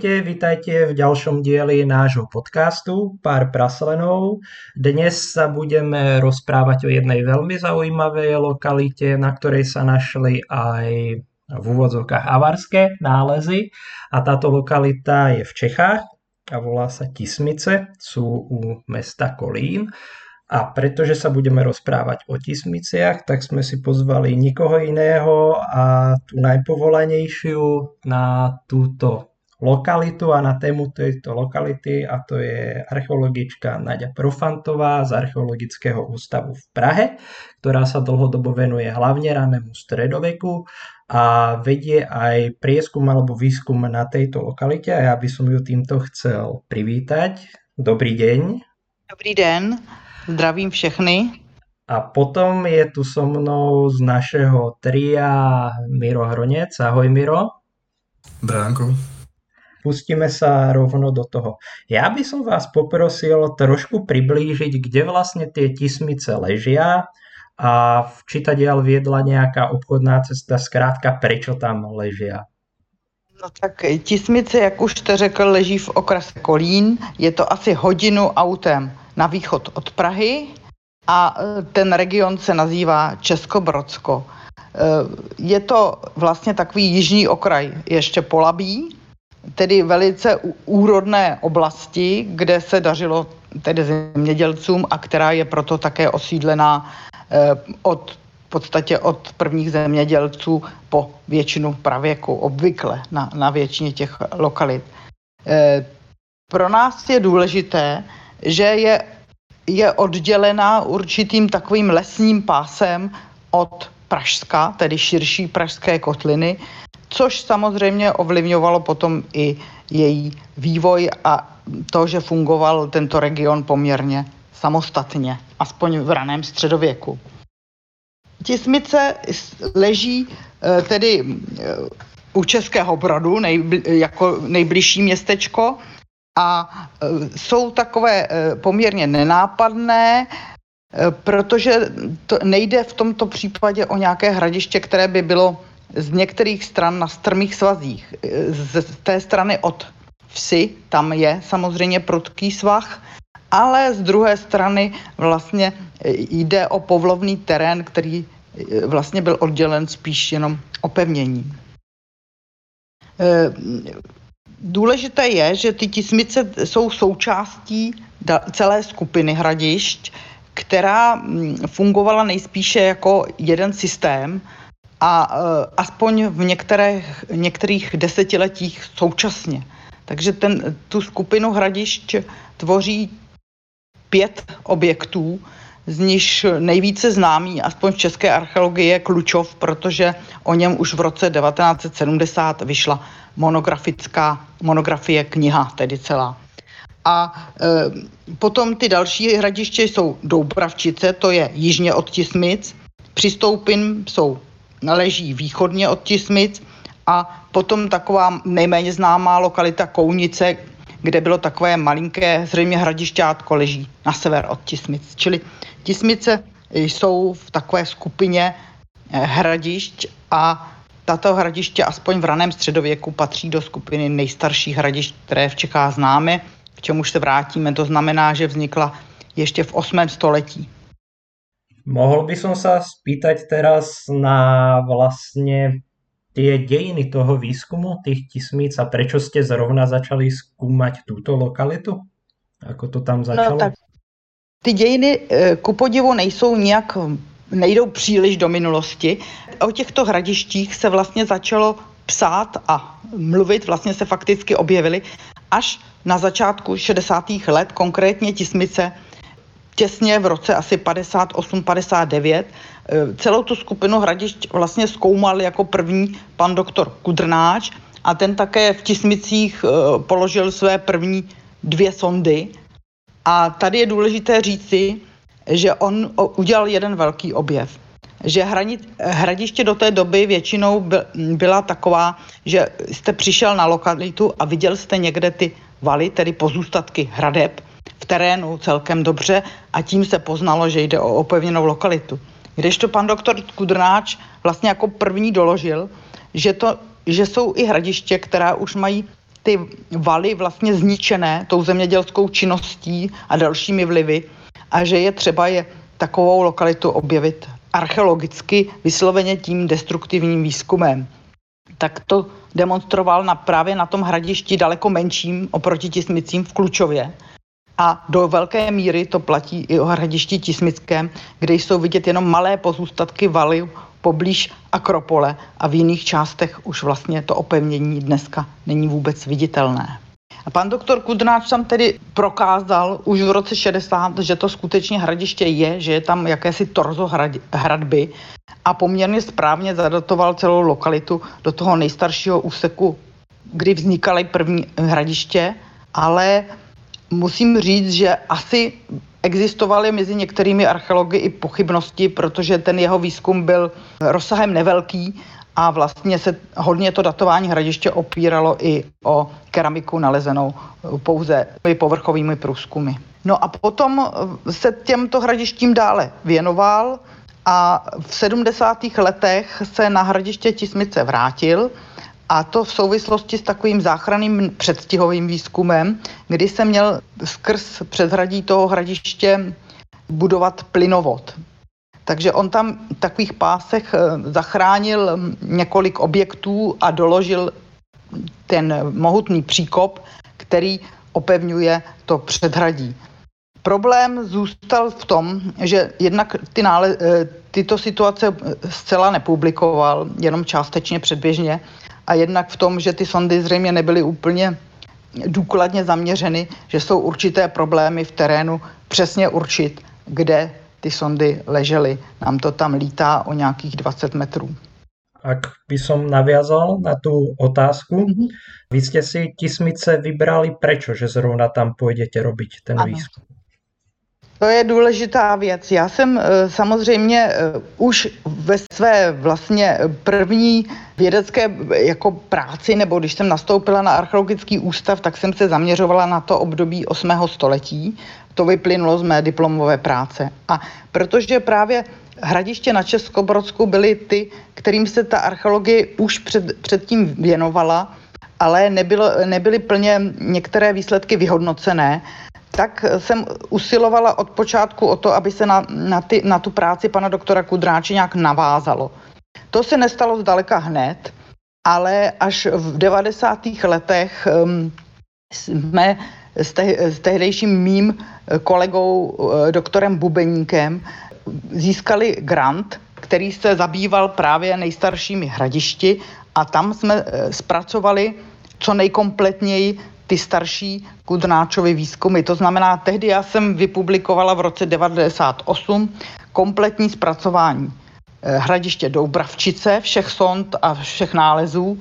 Ahojte, vítajte v ďalšom dieli nášho podcastu Pár praslenov. Dnes sa budeme rozprávať o jednej veľmi zaujímavej lokalite, na ktorej sa našli aj v úvodzovkách avarské nálezy. A táto lokalita je v Čechách a volá sa Tismice, sú u mesta Kolín. A pretože sa budeme rozprávať o tismiciach, tak sme si pozvali nikoho iného a tú najpovolanejšiu na túto lokalitu a na tému tejto lokality a to je archeologička Nadia Profantová z Archeologického ústavu v Prahe, ktorá sa dlhodobo venuje hlavne ranému stredoveku a vedie aj prieskum alebo výskum na tejto lokalite a ja by som ju týmto chcel privítať. Dobrý deň. Dobrý den, zdravím všechny. A potom je tu so mnou z našeho tria Miro Hronec. Ahoj Miro. Bránko pustíme sa rovno do toho. Ja by som vás poprosil trošku priblížiť, kde vlastne tie tismice ležia a či tadiaľ viedla nejaká obchodná cesta, zkrátka prečo tam ležia. No tak Tismice, jak už jste řekl, leží v okrese Kolín. Je to asi hodinu autem na východ od Prahy a e, ten region se nazývá Českobrodsko. E, je to vlastně takový jižní okraj ještě Polabí, tedy velice úrodné oblasti, kde se dařilo tedy zemědělcům a která je proto také osídlená eh, od v podstatě od prvních zemědělců po většinu pravěku, obvykle na, na většině těch lokalit. E, pro nás je důležité, že je, je oddělená určitým takovým lesním pásem od Pražska, tedy širší pražské kotliny, což samozřejmě ovlivňovalo potom i její vývoj a to, že fungoval tento region poměrně samostatně, aspoň v raném středověku. Tismice leží eh, tedy eh, u Českého Brodu, nejbli, jako nejbližší městečko, a eh, jsou takové poměrně nenápadné, protože to nejde v tomto případě o nějaké hradiště, které by bylo z některých stran na strmých svazích. Z té strany od vsi tam je samozřejmě prudký svah, ale z druhé strany vlastně jde o povlovný terén, který vlastně byl oddělen spíš jenom opevněním. Důležité je, že ty tismice jsou součástí celé skupiny hradišť, která mm, fungovala nejspíše jako jeden systém a uh, aspoň v některých, některých desetiletích současně. Takže ten, tu skupinu hradišť tvoří pět objektů, z nichž nejvíce známý, aspoň v české archeologii, je Klučov, protože o něm už v roce 1970 vyšla monografická monografie kniha, tedy celá. A e, potom ty další hradiště jsou Doubravčice, to je jižně od Tismic, Přistoupin jsou leží východně od Tismic a potom taková nejméně známá lokalita Kounice, kde bylo takové malinké, zřejmě hradišťátko, leží na sever od Tismic. Čili Tismice jsou v takové skupině eh, hradišť a tato hradiště aspoň v raném středověku patří do skupiny nejstarších hradišť, které v Čechách známe, k čemuž se vrátíme. To znamená, že vznikla ještě v 8. století. Mohol by som sa spýtať teraz na vlastne tie dejiny toho výskumu tých tismíc a prečo ste zrovna začali skúmať túto lokalitu? Ako to tam no začalo? No, tak ty dějiny eh, ku podivu nejsou nějak, nejdou příliš do minulosti. O těchto hradištích se vlastně začalo psát a mluvit, vlastně se fakticky objevily až na začátku 60. let, konkrétně Tismice těsně v roce asi 58-59. Eh, celou tu skupinu hradišť vlastně zkoumal jako první pan doktor Kudrnáč a ten také v Tismicích eh, položil své první dvě sondy. A tady je důležité říci, že on udělal jeden velký objev. Že hranit, hradiště do té doby většinou byla taková, že jste přišel na lokalitu a viděl jste někde ty valy, tedy pozůstatky hradeb, v terénu celkem dobře a tím se poznalo, že jde o opevněnou lokalitu. Když to pan doktor Kudrnáč vlastně jako první doložil, že, to, že jsou i hradiště, která už mají ty valy vlastně zničené tou zemědělskou činností a dalšími vlivy a že je třeba je takovou lokalitu objevit archeologicky, vysloveně tím destruktivním výzkumem. Tak to demonstroval na, právě na tom hradišti daleko menším oproti Tismicím v Klučově. A do velké míry to platí i o hradišti Tismickém, kde jsou vidět jenom malé pozůstatky valy poblíž Akropole a v jiných částech už vlastně to opevnění dneska není vůbec viditelné. A pan doktor Kudnáč tam tedy prokázal už v roce 60, že to skutečně hradiště je, že je tam jakési torzo hrad, hradby a poměrně správně zadatoval celou lokalitu do toho nejstaršího úseku, kdy vznikaly první hradiště, ale musím říct, že asi existovaly mezi některými archeology i pochybnosti, protože ten jeho výzkum byl rozsahem nevelký a vlastně se hodně to datování hradiště opíralo i o keramiku nalezenou pouze povrchovými průzkumy. No a potom se těmto hradištím dále věnoval a v 70. letech se na hradiště Tismice vrátil a to v souvislosti s takovým záchranným předstihovým výzkumem, kdy se měl skrz předhradí toho hradiště budovat plynovod. Takže on tam v takových pásech eh, zachránil několik objektů a doložil ten mohutný příkop, který opevňuje to předhradí. Problém zůstal v tom, že jednak ty nále, eh, tyto situace zcela nepublikoval, jenom částečně předběžně, a jednak v tom, že ty sondy zřejmě nebyly úplně důkladně zaměřeny, že jsou určité problémy v terénu přesně určit, kde ty sondy ležely. Nám to tam lítá o nějakých 20 metrů. Ak by som naviazal na tú otázku, mm-hmm. vy ste si Tismice vybrali prečo, že zrovna tam pôjdete robiť ten ano. výskum? To je důležitá věc. Já jsem eh, samozřejmě eh, už ve své vlastně první vědecké jako práci, nebo když jsem nastoupila na archeologický ústav, tak jsem se zaměřovala na to období 8. století. To vyplynulo z mé diplomové práce. A protože právě hradiště na Českobrodsku byly ty, kterým se ta archeologie už před, předtím věnovala, ale nebylo, nebyly plně některé výsledky vyhodnocené tak jsem usilovala od počátku o to, aby se na, na, ty, na tu práci pana doktora Kudráče nějak navázalo. To se nestalo zdaleka hned, ale až v 90. letech um, jsme s, te, s tehdejším mým kolegou uh, doktorem Bubeníkem získali grant, který se zabýval právě nejstaršími hradišti a tam jsme uh, zpracovali co nejkompletněji ty starší Kudnáčovy výzkumy. To znamená, tehdy já jsem vypublikovala v roce 98 kompletní zpracování eh, hradiště Doubravčice, všech sond a všech nálezů.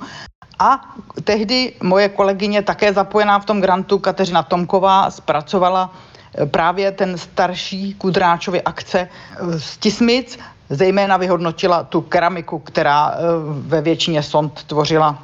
A tehdy moje kolegyně, také zapojená v tom grantu, Kateřina Tomková, zpracovala eh, právě ten starší Kudráčovy akce eh, z Tismic, zejména vyhodnotila tu keramiku, která ve většině sond tvořila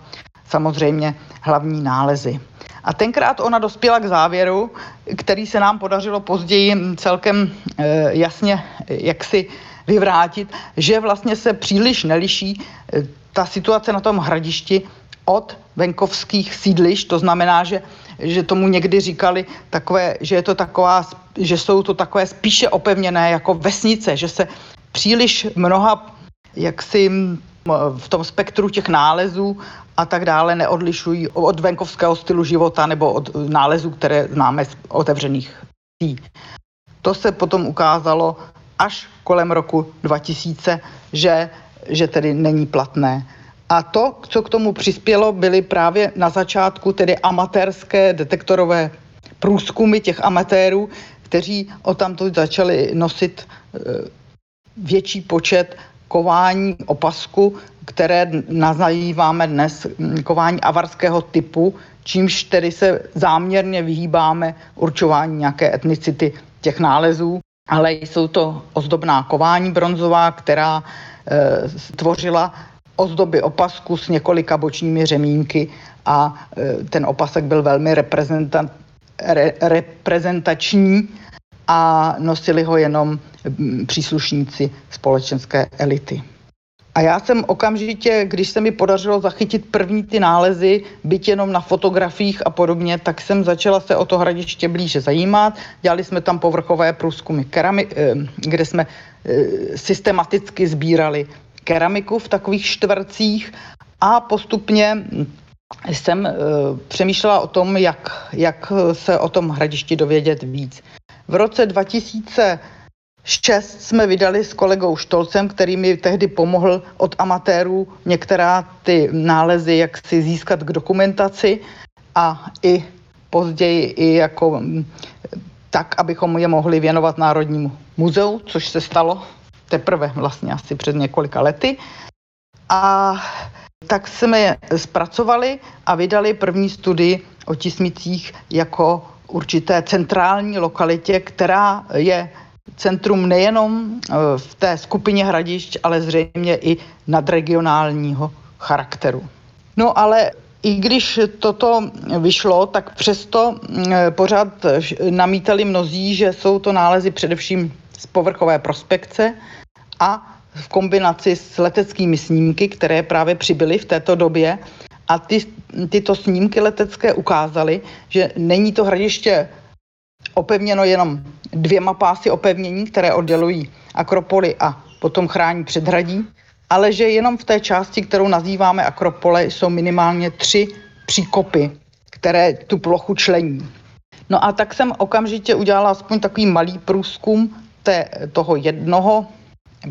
samozřejmě hlavní nálezy. A tenkrát ona dospěla k závěru, který se nám podařilo později celkem e, jasně jaksi vyvrátit, že vlastně se příliš neliší e, ta situace na tom hradišti od venkovských sídliš, to znamená, že, že tomu někdy říkali takové, že, je to taková, že jsou to takové spíše opevněné jako vesnice, že se příliš mnoha jaksi v tom spektru těch nálezů a tak dále neodlišují od venkovského stylu života nebo od nálezů, které známe z otevřených tý. To se potom ukázalo až kolem roku 2000, že, že tedy není platné. A to, co k tomu přispělo, byly právě na začátku tedy amatérské detektorové průzkumy těch amatérů, kteří o tamto začali nosit e, větší počet kování opasku, které nazýváme dnes kování avarského typu, čímž tedy se záměrně vyhýbáme určování nějaké etnicity těch nálezů, ale jsou to ozdobná kování bronzová, která e, tvořila ozdoby opasku s několika bočními řemínky a e, ten opasek byl velmi reprezentant, re, reprezentační a nosili ho jenom příslušníci společenské elity. A já jsem okamžitě, když se mi podařilo zachytit první ty nálezy, byť jenom na fotografiích a podobně, tak jsem začala se o to hradiště blíže zajímat. Dělali jsme tam povrchové průzkumy, eh, kde jsme eh, systematicky sbírali keramiku v takových čtvrcích a postupně jsem přemýšlela o tom, jak, jak se o tom hradišti dovědět víc. V roce 2000 Šest jsme vydali s kolegou Štolcem, který mi tehdy pomohl od amatérů některá ty nálezy, jak si získat k dokumentaci a i později i jako mm, tak, abychom je mohli věnovat Národnímu muzeu, což se stalo teprve vlastně asi před několika lety. A tak jsme je zpracovali a vydali první studii o Tismicích jako určité centrální lokalitě, která je centrum nejenom eh, v té skupině hradišť, ale zřejmě i nadregionálního charakteru. No ale i když toto vyšlo, tak přesto eh, pořád namítali mnozí, že jsou to nálezy především z povrchové prospekce a v kombinaci s leteckými snímky, které právě přibyly v této době. A ty, tyto snímky letecké ukázaly, že není to hradiště opevněno jenom dvěma pásy opevnění, které oddělují Akropoly a potom chrání předhradí, ale že jenom v té části, kterou nazýváme Akropole, jsou minimálně tři příkopy, které tu plochu člení. No a tak jsem okamžitě udělala aspoň takový malý průzkum té, toho jednoho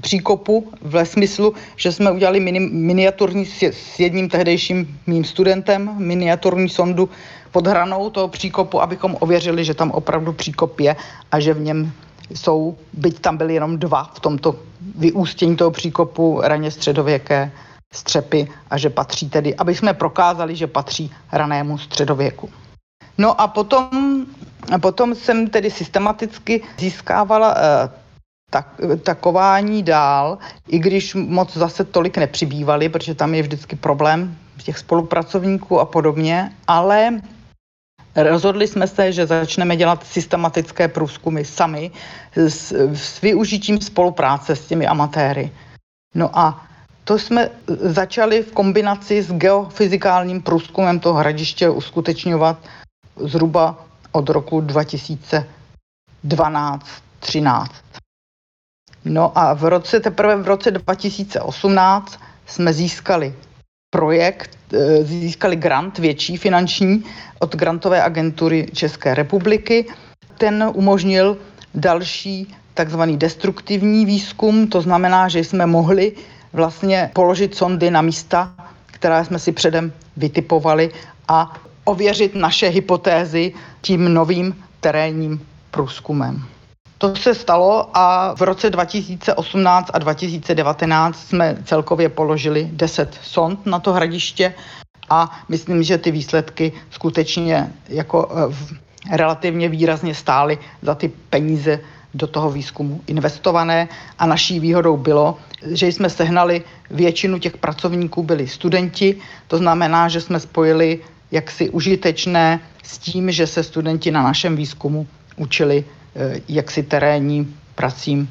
příkopu v smyslu, že jsme udělali mini, miniaturní s, s jedním tehdejším mým studentem, miniaturní sondu pod hranou toho příkopu, abychom ověřili, že tam opravdu příkop je a že v něm jsou, byť tam byly jenom dva v tomto vyústění toho příkopu raně středověké střepy a že patří tedy, aby jsme prokázali, že patří ranému středověku. No a potom, potom jsem tedy systematicky získávala eh, tak, takování dál, i když moc zase tolik nepřibývali, protože tam je vždycky problém těch spolupracovníků a podobně, ale Rozhodli jsme se, že začneme dělat systematické průzkumy sami s, s využitím spolupráce s těmi amatéry. No a to jsme začali v kombinaci s geofyzikálním průzkumem toho hradiště uskutečňovat zhruba od roku 2012-13. No a v roce, teprve v roce 2018 jsme získali projekt, eh, získali grant větší finanční od grantové agentury České republiky. Ten umožnil další takzvaný destruktivní výzkum, to znamená, že jsme mohli vlastně položit sondy na místa, která jsme si předem vytipovali a ověřit naše hypotézy tím novým terénním průzkumem. To se stalo a v roce 2018 a 2019 jsme celkově položili 10 sond na to hradiště a myslím, že ty výsledky skutečně jako eh, relativně výrazně stály za ty peníze do toho výzkumu investované. A naší výhodou bylo, že jsme sehnali většinu těch pracovníků byli studenti, to znamená, že jsme spojili jaksi užitečné s tím, že se studenti na našem výzkumu učili Eh, jak si terénní pracím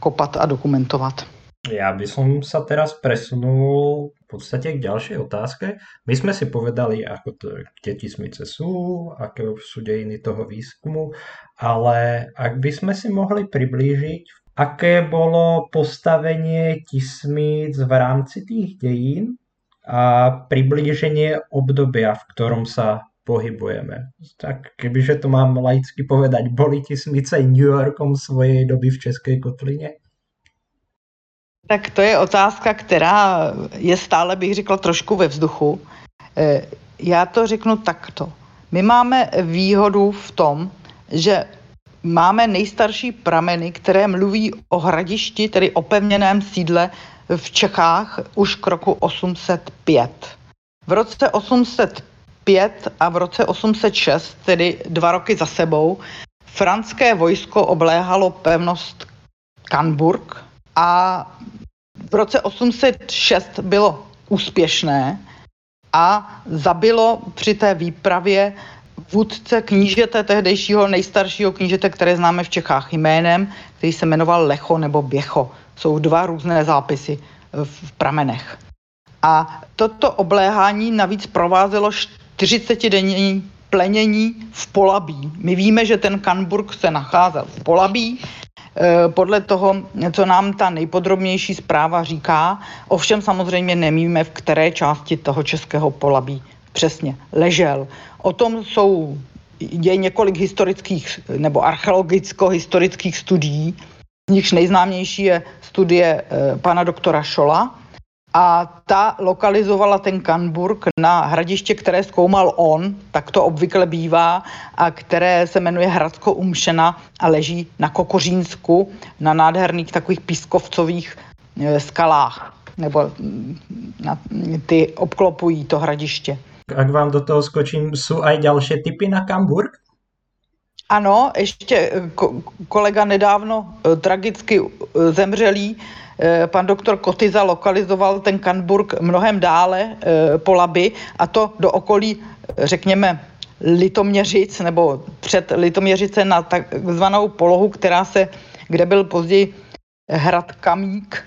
kopat a dokumentovat. Ja by som sa teraz presunul v podstate k ďalšej otázke. My sme si povedali, ako to, kde tismice sú, aké sú dejiny toho výskumu, ale ak by sme si mohli priblížiť, aké bolo postavenie tismic v rámci tých dejín a priblíženie obdobia, v ktorom sa pohybujeme. Tak kebyže to mám laicky povedať, boli tismice New Yorkom svojej doby v České kotlině? Tak to je otázka, která je stále, bych řekla, trošku ve vzduchu. Eh, já to řeknu takto. My máme výhodu v tom, že máme nejstarší prameny, které mluví o hradišti, tedy o pevněném sídle v Čechách už k roku 805. V roce 805 5 a v roce 806, tedy dva roky za sebou, franské vojsko obléhalo pevnost Kanburg a v roce 806 bylo úspěšné a zabilo při té výpravě vůdce knížete tehdejšího nejstaršího knížete, které známe v Čechách jménem, který se jmenoval Lecho nebo Běcho. Jsou dva různé zápisy v pramenech. A toto obléhání navíc provázelo 40-denní plenění v Polabí. My víme, že ten Kanburg se nacházel v Polabí, e, podle toho, co nám ta nejpodrobnější zpráva říká. Ovšem samozřejmě nevíme, v které části toho českého Polabí přesně ležel. O tom jsou, je několik historických nebo archeologicko-historických studií, z nichž nejznámější je studie e, pana doktora Šola, a ta lokalizovala ten Kanburg na hradiště, které zkoumal on, tak to obvykle bývá, a které se jmenuje Hradsko Umšena a leží na Kokořínsku, na nádherných takových pískovcových e, skalách, nebo mm, na, ty obklopují to hradiště. Ak vám do toho skočím, jsou aj další typy na Kamburg? Ano, ještě e, kolega nedávno e, tragicky zemřelý pan doktor Kotyza lokalizoval ten Kanburg mnohem dále eh, po Laby a to do okolí, řekněme, Litoměřic nebo před Litoměřice na takzvanou polohu, která se, kde byl později hrad Kamík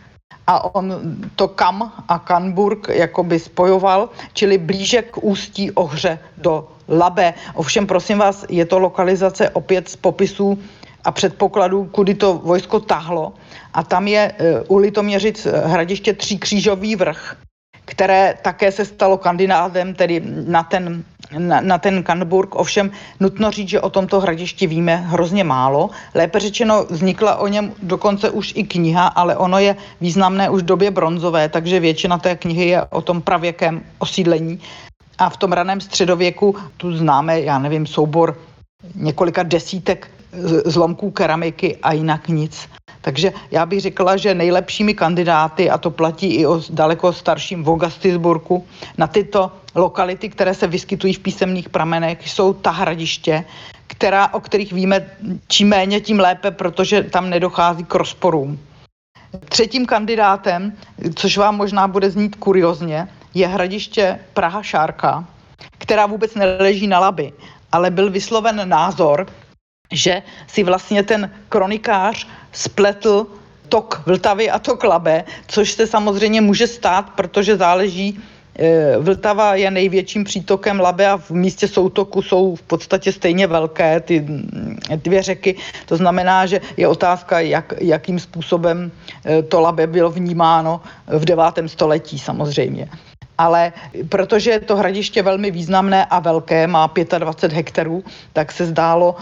a on to Kam a Kanburg jakoby spojoval, čili blíže k ústí Ohře do Labe. Ovšem, prosím vás, je to lokalizace opět z popisů a předpokladů, kudy to vojsko tahlo. A tam je e, u Litoměřic e, hradiště Tříkřížový vrch, které také se stalo kandidátem tedy na ten, na, na ten Kanburg. Ovšem nutno říct, že o tomto hradišti víme hrozně málo. Lépe řečeno, vznikla o něm dokonce už i kniha, ale ono je významné už v době bronzové, takže většina té knihy je o tom pravěkém osídlení. A v tom raném středověku tu známe, já nevím, soubor několika desítek zlomků keramiky a jinak nic. Takže já bych řekla, že nejlepšími kandidáty, a to platí i o daleko starším Vogastisburku, na tyto lokality, které se vyskytují v písemných pramenech, jsou ta hradiště, která, o kterých víme čím méně, tím lépe, protože tam nedochází k rozporům. Třetím kandidátem, což vám možná bude znít kuriozně, je hradiště Praha Šárka, která vůbec neleží na Laby, ale byl vysloven názor, že si vlastně ten kronikář spletl tok Vltavy a tok Labe, což se samozřejmě může stát, protože záleží, e, Vltava je největším přítokem Labe a v místě soutoku jsou v podstatě stejně velké ty mm, dvě řeky. To znamená, že je otázka, jak, jakým způsobem e, to Labe bylo vnímáno v devátém století samozřejmě ale protože je to hradiště velmi významné a velké, má 25 hektarů, tak se zdálo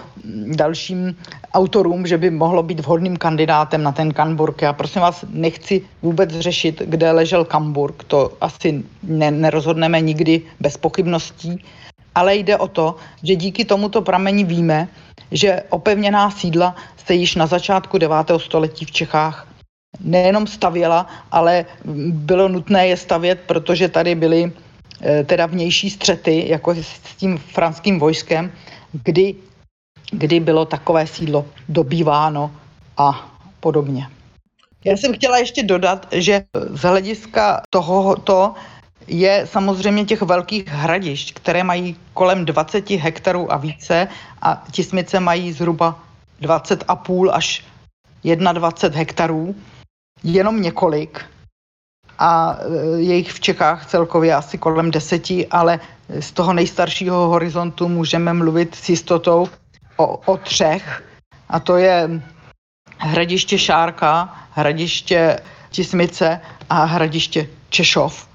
dalším autorům, že by mohlo být vhodným kandidátem na ten Kamburg. Já prosím vás nechci vůbec řešit, kde ležel Kamburg, to asi ne, nerozhodneme nikdy bez pochybností, ale jde o to, že díky tomuto pramení víme, že opevněná sídla se již na začátku 9. století v Čechách nejenom stavěla, ale bylo nutné je stavět, protože tady byly eh, teda vnější střety, jako s tím franským vojskem, kdy, kdy bylo takové sídlo dobýváno a podobně. Já jsem chtěla ještě dodat, že z hlediska tohoto je samozřejmě těch velkých hradišť, které mají kolem 20 hektarů a více a tismice mají zhruba 20,5 až 21 hektarů jenom několik a e, je jich v Čechách celkově asi kolem deseti, ale z toho nejstaršího horizontu můžeme mluvit s jistotou o, o třech a to je hradiště Šárka, hradiště Tismice a hradiště Češov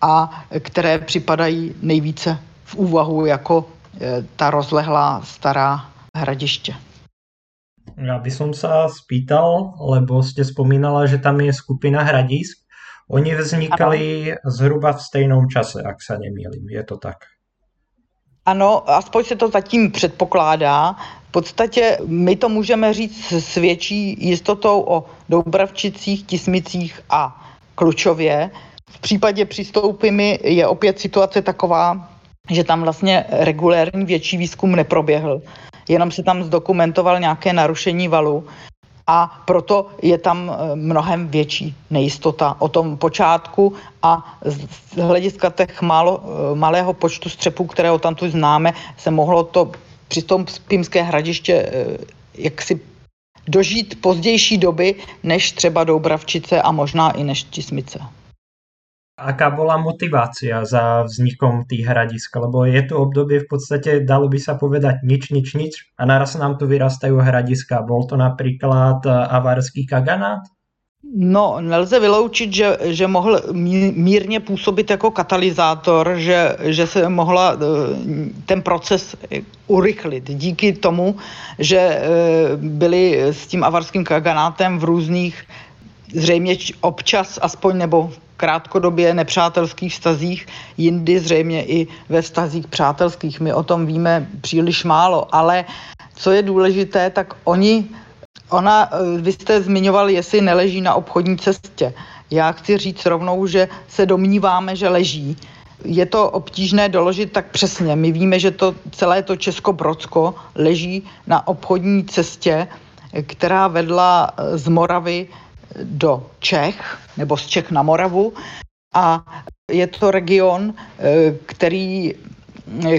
a které připadají nejvíce v úvahu jako e, ta rozlehlá stará hradiště. Ja by som sa spýtal, lebo ste spomínala, že tam je skupina hradisk. Oni vznikali ano. zhruba v stejnom čase, ak sa nemýlim. Je to tak? Ano, aspoň se to zatím předpokládá. V podstatě my to můžeme říct s větší jistotou o Doubravčicích, Tismicích a Klučově. V případě přistoupimy je opět situace taková, že tam vlastně regulérní větší výzkum neproběhl jenom se tam zdokumentoval nějaké narušení valu a proto je tam eh, mnohem větší nejistota o tom počátku a z hlediska těch málo, eh, malého počtu střepů, které o tamtu známe, se mohlo to při tom Pímské hradiště eh, jaksi dožít pozdější doby než třeba Doubravčice a možná i než Tismice. Aká bola motivácia za vznikom tých hradisk? Lebo je tu obdobie v podstate, dalo by sa povedať nič, nič, nič a naraz nám tu vyrastajú hradiska. Bol to napríklad avarský kaganát? No, nelze vyloučit, že, že mohl mírně působit jako katalyzátor, že, že se mohla eh, ten proces urychlit díky tomu, že eh, byli s tím avarským kaganátem v různých, zřejmě občas aspoň nebo krátkodobě nepřátelských vztazích, jindy zřejmě i ve vztazích přátelských. My o tom víme příliš málo, ale co je důležité, tak oni Ona, eh, vy jste zmiňoval, jestli neleží na obchodní cestě. Já chci říct rovnou, že se domníváme, že leží. Je to obtížné doložit tak přesně. My víme, že to celé to Česko-Brodsko leží na obchodní cestě, která vedla eh, z Moravy do Čech, nebo z Čech na Moravu. A je to region, eh, který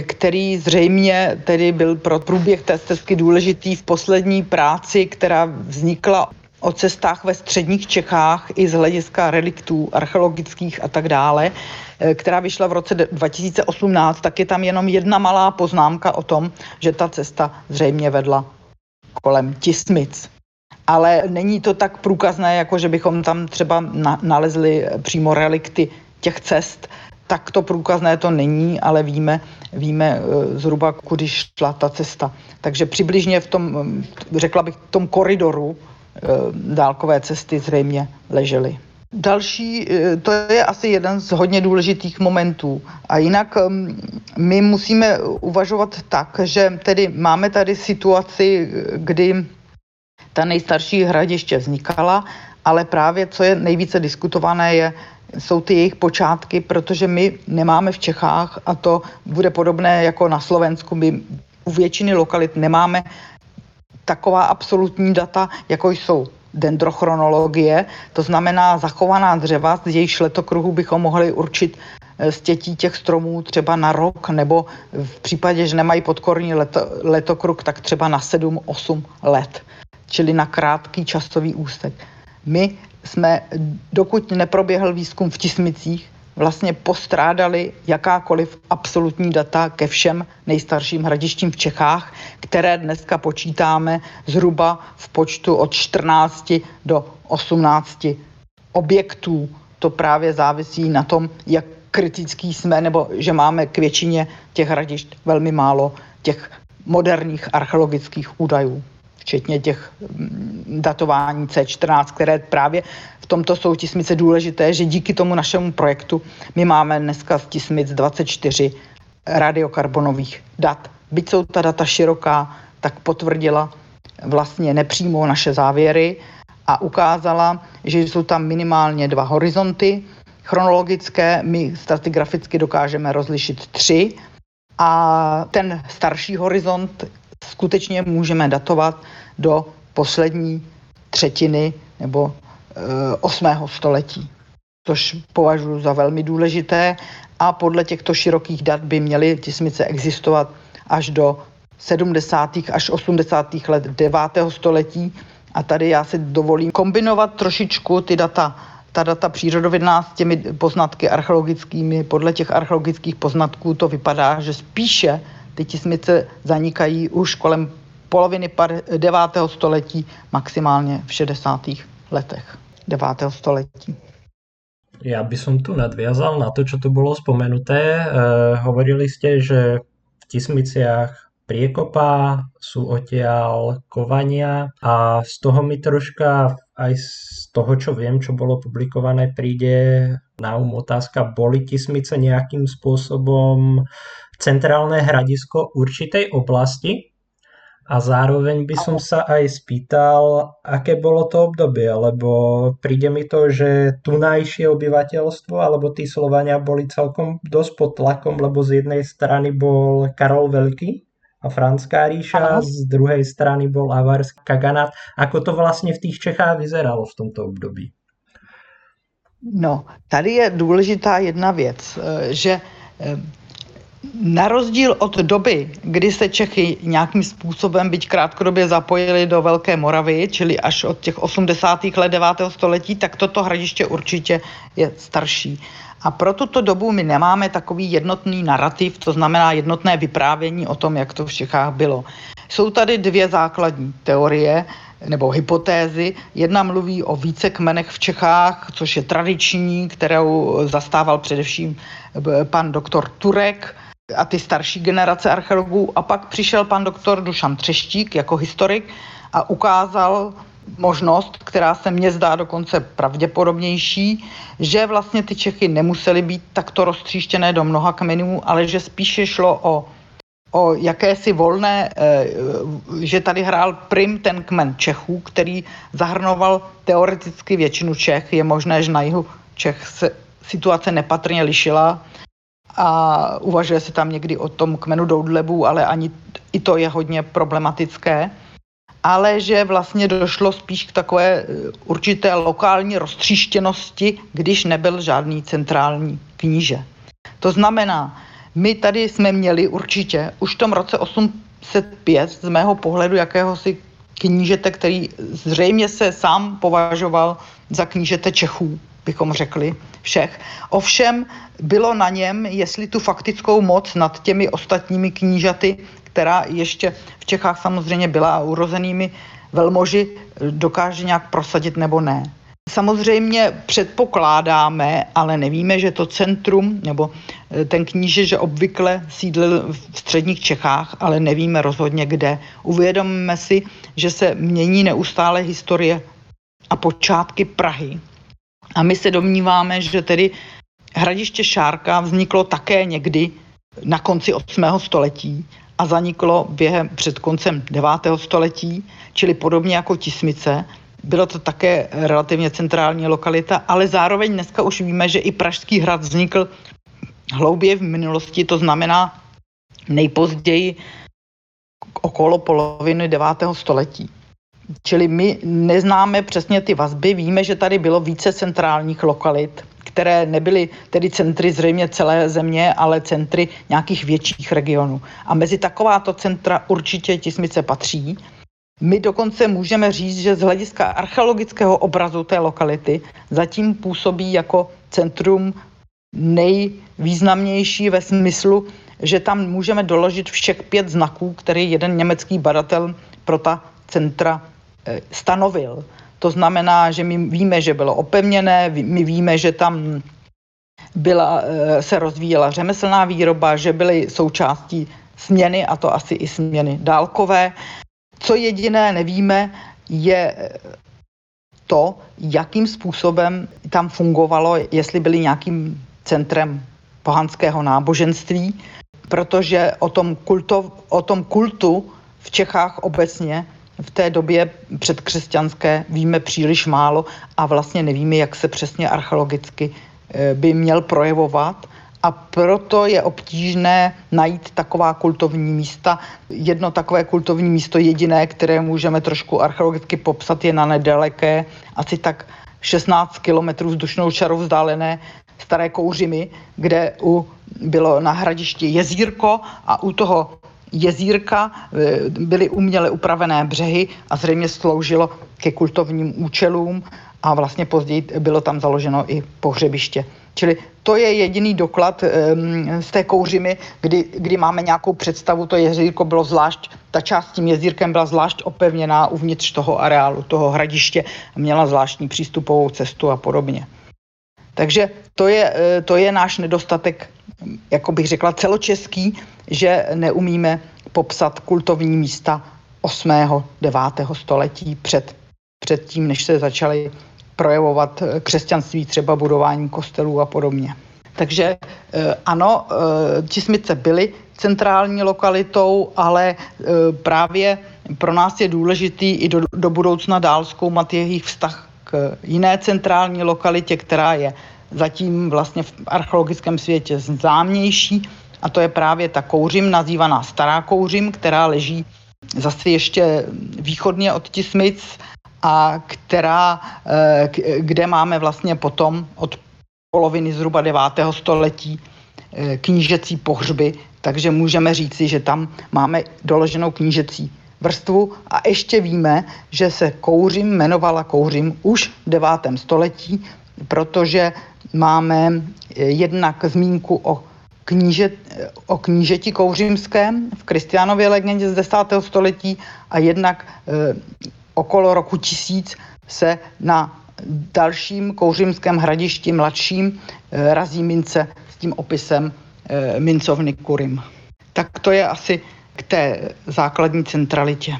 který zřejmě tedy byl pro průběh té stezky důležitý v poslední práci, která vznikla o cestách ve středních Čechách i z hlediska reliktů archeologických a tak dále, eh, která vyšla v roce 2018, tak je tam jenom jedna malá poznámka o tom, že ta cesta zřejmě vedla kolem Tismic. Ale není to tak průkazné, jako že bychom tam třeba nalezli přímo relikty těch cest, tak to průkazné to není, ale víme, víme eh, zhruba, kudy šla ta cesta. Takže přibližně v tom, eh, řekla bych, v tom koridoru eh, dálkové cesty zřejmě ležely. Další, to je asi jeden z hodně důležitých momentů. A jinak my musíme uvažovat tak, že tedy máme tady situaci, kdy ta nejstarší hradiště vznikala, ale právě co je nejvíce diskutované je jsou ty jejich počátky, protože my nemáme v Čechách, a to bude podobné jako na Slovensku, my u většiny lokalit nemáme taková absolutní data, jako jsou dendrochronologie, to znamená zachovaná dřeva, z jejich letokruhu bychom mohli určit stětí eh, těch stromů třeba na rok, nebo v případě, že nemají podkorní leto, letokruh, tak třeba na 7-8 let, čili na krátký časový úsek. My jsme, dokud neproběhl výzkum v Tismicích, vlastně postrádali jakákoliv absolutní data ke všem nejstarším hradištím v Čechách, které dneska počítáme zhruba v počtu od 14 do 18 objektů. To právě závisí na tom, jak kritický jsme, nebo že máme k většině těch hradišť velmi málo těch moderních archeologických údajů včetně těch mm, datování C14, které právě v tomto jsou tismice důležité, že díky tomu našemu projektu my máme dneska z tismic 24 radiokarbonových dat. Byť jsou ta data široká, tak potvrdila vlastně nepřímo naše závěry a ukázala, že jsou tam minimálně dva horizonty chronologické, my stratigraficky dokážeme rozlišit tři a ten starší horizont skutečně můžeme datovat do poslední třetiny nebo e, osmého století, což považuji za velmi důležité a podle těchto širokých dat by měly tismice existovat až do 70. až 80. let 9. století. A tady já si dovolím kombinovat trošičku ty data ta data přírodovědná s těmi poznatky archeologickými. Podle těch archeologických poznatků to vypadá, že spíše ty tismice zanikají už kolem poloviny 9. století, maximálně v 60. letech 9. století. Ja by som tu nadviazal na to, čo tu bolo spomenuté. E, hovorili ste, že v Tismiciach priekopá, sú odtiaľ kovania a z toho mi troška aj z toho, čo viem, čo bolo publikované, príde na um otázka, boli Tismice nejakým spôsobom centrálne hradisko určitej oblasti a zároveň by som sa aj spýtal, aké bolo to obdobie, lebo príde mi to, že tunajšie obyvateľstvo alebo tí Slovania boli celkom dosť pod tlakom, lebo z jednej strany bol Karol Veľký a Franská ríša, Aha. z druhej strany bol Avarský kaganát. Ako to vlastně v tých Čechách vyzeralo v tomto období? No, tady je důležitá jedna věc, eh, že eh, Na rozdíl od doby, kdy se Čechy nějakým způsobem, byť krátkodobě zapojili do Velké Moravy, čili až od těch 80. let 9. století, tak toto hradiště určitě je starší. A pro tuto dobu my nemáme takový jednotný narrativ, to znamená jednotné vyprávění o tom, jak to v Čechách bylo. Jsou tady dvě základní teorie nebo hypotézy. Jedna mluví o více kmenech v Čechách, což je tradiční, kterou zastával především eh, pan doktor Turek a ty starší generace archeologů. A pak přišel pan doktor Dušan Třeštík jako historik a ukázal možnost, která se mně zdá dokonce pravděpodobnější, že vlastně ty Čechy nemusely být takto roztříštěné do mnoha kmenů, ale že spíše šlo o o jakési volné, eh, že tady hrál prim ten kmen Čechů, který zahrnoval teoreticky většinu Čech. Je možné, že na jihu Čech se situace nepatrně lišila a uvažuje se tam někdy o tom kmenu Doudlebů, ale ani i to je hodně problematické. Ale že vlastně došlo spíš k takové eh, určité lokální roztříštěnosti, když nebyl žádný centrální kníže. To znamená, my tady jsme měli určitě už v tom roce 805 z mého pohledu jakéhosi knížete, který zřejmě se sám považoval za knížete Čechů, bychom řekli všech. Ovšem bylo na něm, jestli tu faktickou moc nad těmi ostatními knížaty, která ještě v Čechách samozřejmě byla urozenými velmoži, dokáže nějak prosadit nebo ne. Samozřejmě předpokládáme, ale nevíme, že to centrum nebo eh, ten kníže, že obvykle sídlil v středních Čechách, ale nevíme rozhodně kde. Uvědomíme si, že se mění neustále historie a počátky Prahy. A my se domníváme, že tedy hradiště Šárka vzniklo také někdy na konci 8. století a zaniklo během před koncem 9. století, čili podobně jako Tismice, bylo to také relativně centrální lokalita, ale zároveň dneska už víme, že i Pražský hrad vznikl hlouběji v minulosti, to znamená nejpozději okolo poloviny 9. století. Čili my neznáme přesně ty vazby, víme, že tady bylo více centrálních lokalit, které nebyly tedy centry zřejmě celé země, ale centry nějakých větších regionů. A mezi takováto centra určitě Tismice patří. My dokonce můžeme říct, že z hlediska archeologického obrazu té lokality zatím působí jako centrum nejvýznamnější ve smyslu, že tam můžeme doložit všech pět znaků, který jeden německý badatel pro ta centra stanovil. To znamená, že my víme, že bylo opevněné, my víme, že tam byla, eh, se rozvíjela řemeslná výroba, že byly součástí směny, a to asi i směny dálkové, co jediné nevíme, je to, jakým způsobem tam fungovalo, jestli byli nějakým centrem pohanského náboženství, protože o tom, kulto, o tom kultu v Čechách obecně v té době předkřesťanské víme příliš málo a vlastně nevíme, jak se přesně archeologicky eh, by měl projevovat a proto je obtížné najít taková kultovní místa. Jedno takové kultovní místo jediné, které můžeme trošku archeologicky popsat, je na nedaleké, asi tak 16 kilometrů vzdušnou čarou vzdálené staré kouřimy, kde u, bylo na hradišti jezírko a u toho jezírka e, byly uměle upravené břehy a zřejmě sloužilo ke kultovním účelům a vlastně později bylo tam založeno i pohřebiště. Čili to je jediný doklad um, z té kouřimy, kdy, kdy máme nějakou představu, to jezírko bylo zvlášť, ta část tím jezírkem byla zvlášť opevněná uvnitř toho areálu, toho hradiště, měla zvláštní přístupovou cestu a podobně. Takže to je, e, to je náš nedostatek, jako bych řekla, celočeský, že neumíme popsat kultovní místa 8. 9. století před, před tím, než se začaly projevovat eh, křesťanství, třeba budování kostelů a podobně. Takže eh, ano, eh, Tismice byly centrální lokalitou, ale právě pro nás je důležitý i do, do budoucna dál zkoumat jejich vztah k jiné centrální lokalitě, která je zatím vlastně v archeologickém světě známější, a to je právě ta kouřim, nazývaná Stará kouřim, která leží zase ještě východně od Tismic a která, eh, kde máme vlastně potom od poloviny zhruba 9. století knížecí pohřby, takže můžeme říci, že tam máme doloženou knížecí vrstvu a ještě víme, že se kouřím jmenovala kouřím už v 9. století, protože máme jednak zmínku o, kníže, o knížeti kouřímském v Kristiánově legendě z 10. století a jednak e, okolo roku 1000 se na dalším kouřímském hradišti mladším e, razí mince s tím opisem e, mincovny Kurim. Tak to je asi k té základní centralitě.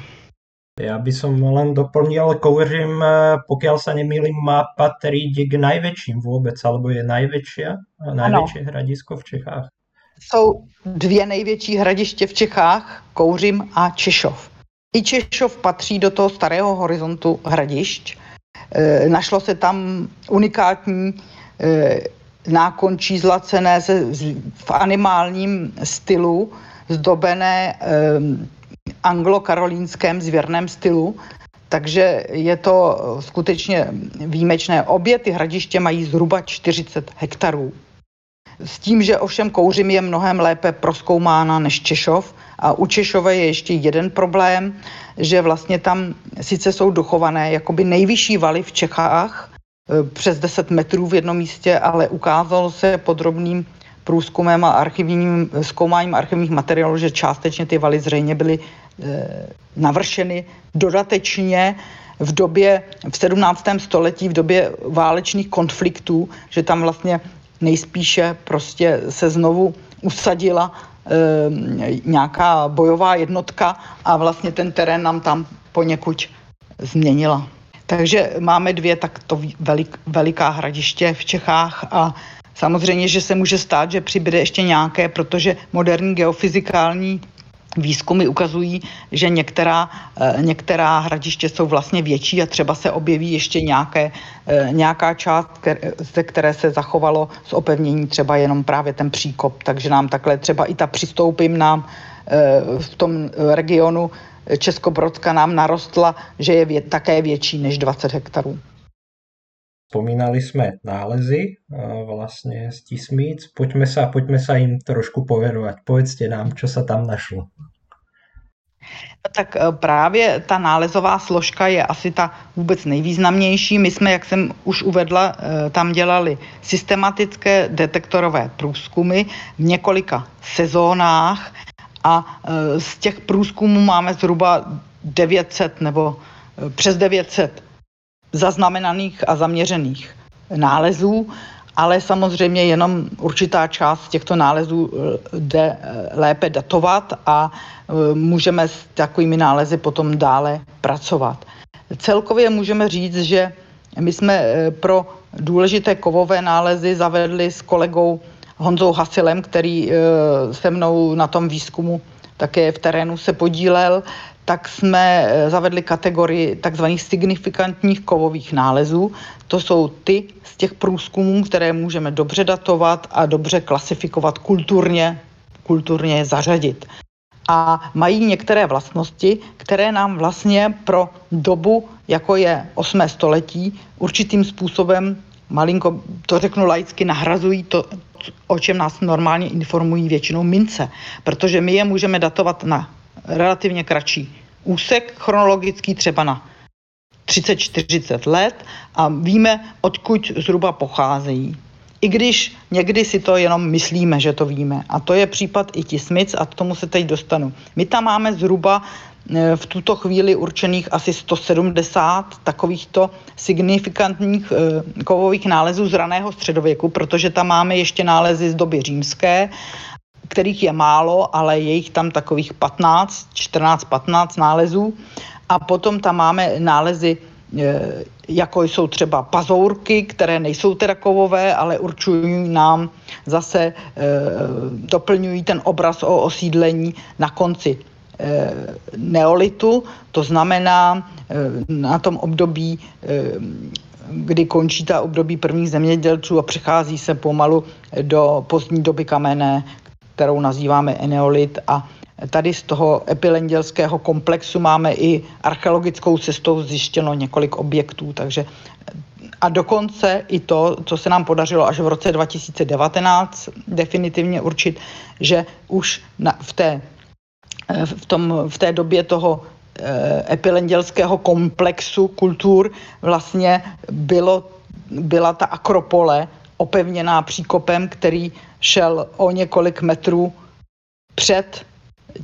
Ja by som len doplnil, kouřím, pokiaľ sa nemýlim, má patriť k najväčším vôbec, alebo je najväčšia, najväčšie ano. hradisko v Čechách. Jsou dvě největší hradiště v Čechách, Kouřim a Češov. I Češov patří do toho starého horizontu hradišť. E, našlo se tam unikátní e, nákončí zlacené se, v animálním stylu, zdobené e, anglo-karolínském zvěrném stylu, takže je to skutečně výjimečné. Obě ty hradiště mají zhruba 40 hektarů. S tím, že ovšem Kouřim je mnohem lépe proskoumána než Češov a u Češové je ještě jeden problém, že vlastně tam sice jsou dochované jakoby nejvyšší valy v Čechách, e, přes 10 metrů v jednom místě, ale ukázalo se podrobným průzkumem a archivním zkoumáním archivních materiálů, že částečně ty valy zřejmě byly e, navršeny dodatečně v době, v 17. století, v době válečných konfliktů, že tam vlastně nejspíše prostě se znovu usadila e, nějaká bojová jednotka a vlastně ten terén nám tam poněkud změnila. Takže máme dvě takto velik, veliká hradiště v Čechách a samozřejmě, že se může stát, že přibude ještě nějaké, protože moderní geofyzikální Výzkumy ukazují, že některá, eh, některá hradiště jsou vlastně větší a třeba se objeví ještě nějaké, eh, nějaká část, ze které se zachovalo z opevnění třeba jenom právě ten příkop. Takže nám takhle třeba i ta přistoupím nám eh, v tom regionu Českobrodska nám narostla, že je vě, také větší než 20 hektarů. Spomínali jsme nálezy vlastně z tismíc. Pojďme se, pojďme se jim trošku pověnovat. Povedzte nám, co se tam našlo. No tak e, právě ta nálezová složka je asi ta vůbec nejvýznamnější. My jsme, jak jsem už uvedla, e, tam dělali systematické detektorové průzkumy v několika sezónách a e, z těch průzkumů máme zhruba 900 nebo přes 900 zaznamenaných a zaměřených nálezů, ale samozřejmě jenom určitá část těchto nálezů eh, jde eh, lépe datovat a eh, můžeme s takovými nálezy potom dále pracovat. Celkově můžeme říct, že my jsme pro důležité kovové nálezy zavedli s kolegou Honzou Hasilem, který se mnou na tom výzkumu také v terénu se podílel, tak jsme eh, zavedli kategorii takzvaných signifikantních kovových nálezů. To jsou ty z těch průzkumů, které můžeme dobře datovat a dobře klasifikovat kulturně, kulturně zařadit. A mají některé vlastnosti, které nám vlastně pro dobu, jako je 8. století, určitým způsobem, malinko to řeknu laicky, nahrazují to, o čem nás normálně informují většinou mince, protože my je můžeme datovat na relativně kratší úsek chronologický, třeba na 30-40 let a víme, odkud zhruba pocházejí. I když někdy si to jenom myslíme, že to víme. A to je případ i tismic a k tomu se teď dostanu. My tam máme zhruba e, v tuto chvíli určených asi 170 takovýchto signifikantních e, kovových nálezů z raného středověku, protože tam máme ještě nálezy z doby římské kterých je málo, ale je jich tam takových 15, 14, 15 nálezů. A potom tam máme nálezy e, jako jsou třeba pazourky, které nejsou teda kovové, ale určují nám zase, e, doplňují ten obraz o osídlení na konci e, neolitu, to znamená na tom období kdy končí ta období prvních zemědělců a přichází se pomalu do pozdní doby kamenné, kterou nazýváme eneolit. A Tady z toho epilendělského komplexu máme i archeologickou cestou zjištěno několik objektů, takže a dokonce i to, co se nám podařilo až v roce 2019 definitivně určit, že už na, v, té, v, tom, v té době toho epilendělského komplexu kultur vlastně bylo, byla ta akropole opevněná příkopem, který šel o několik metrů před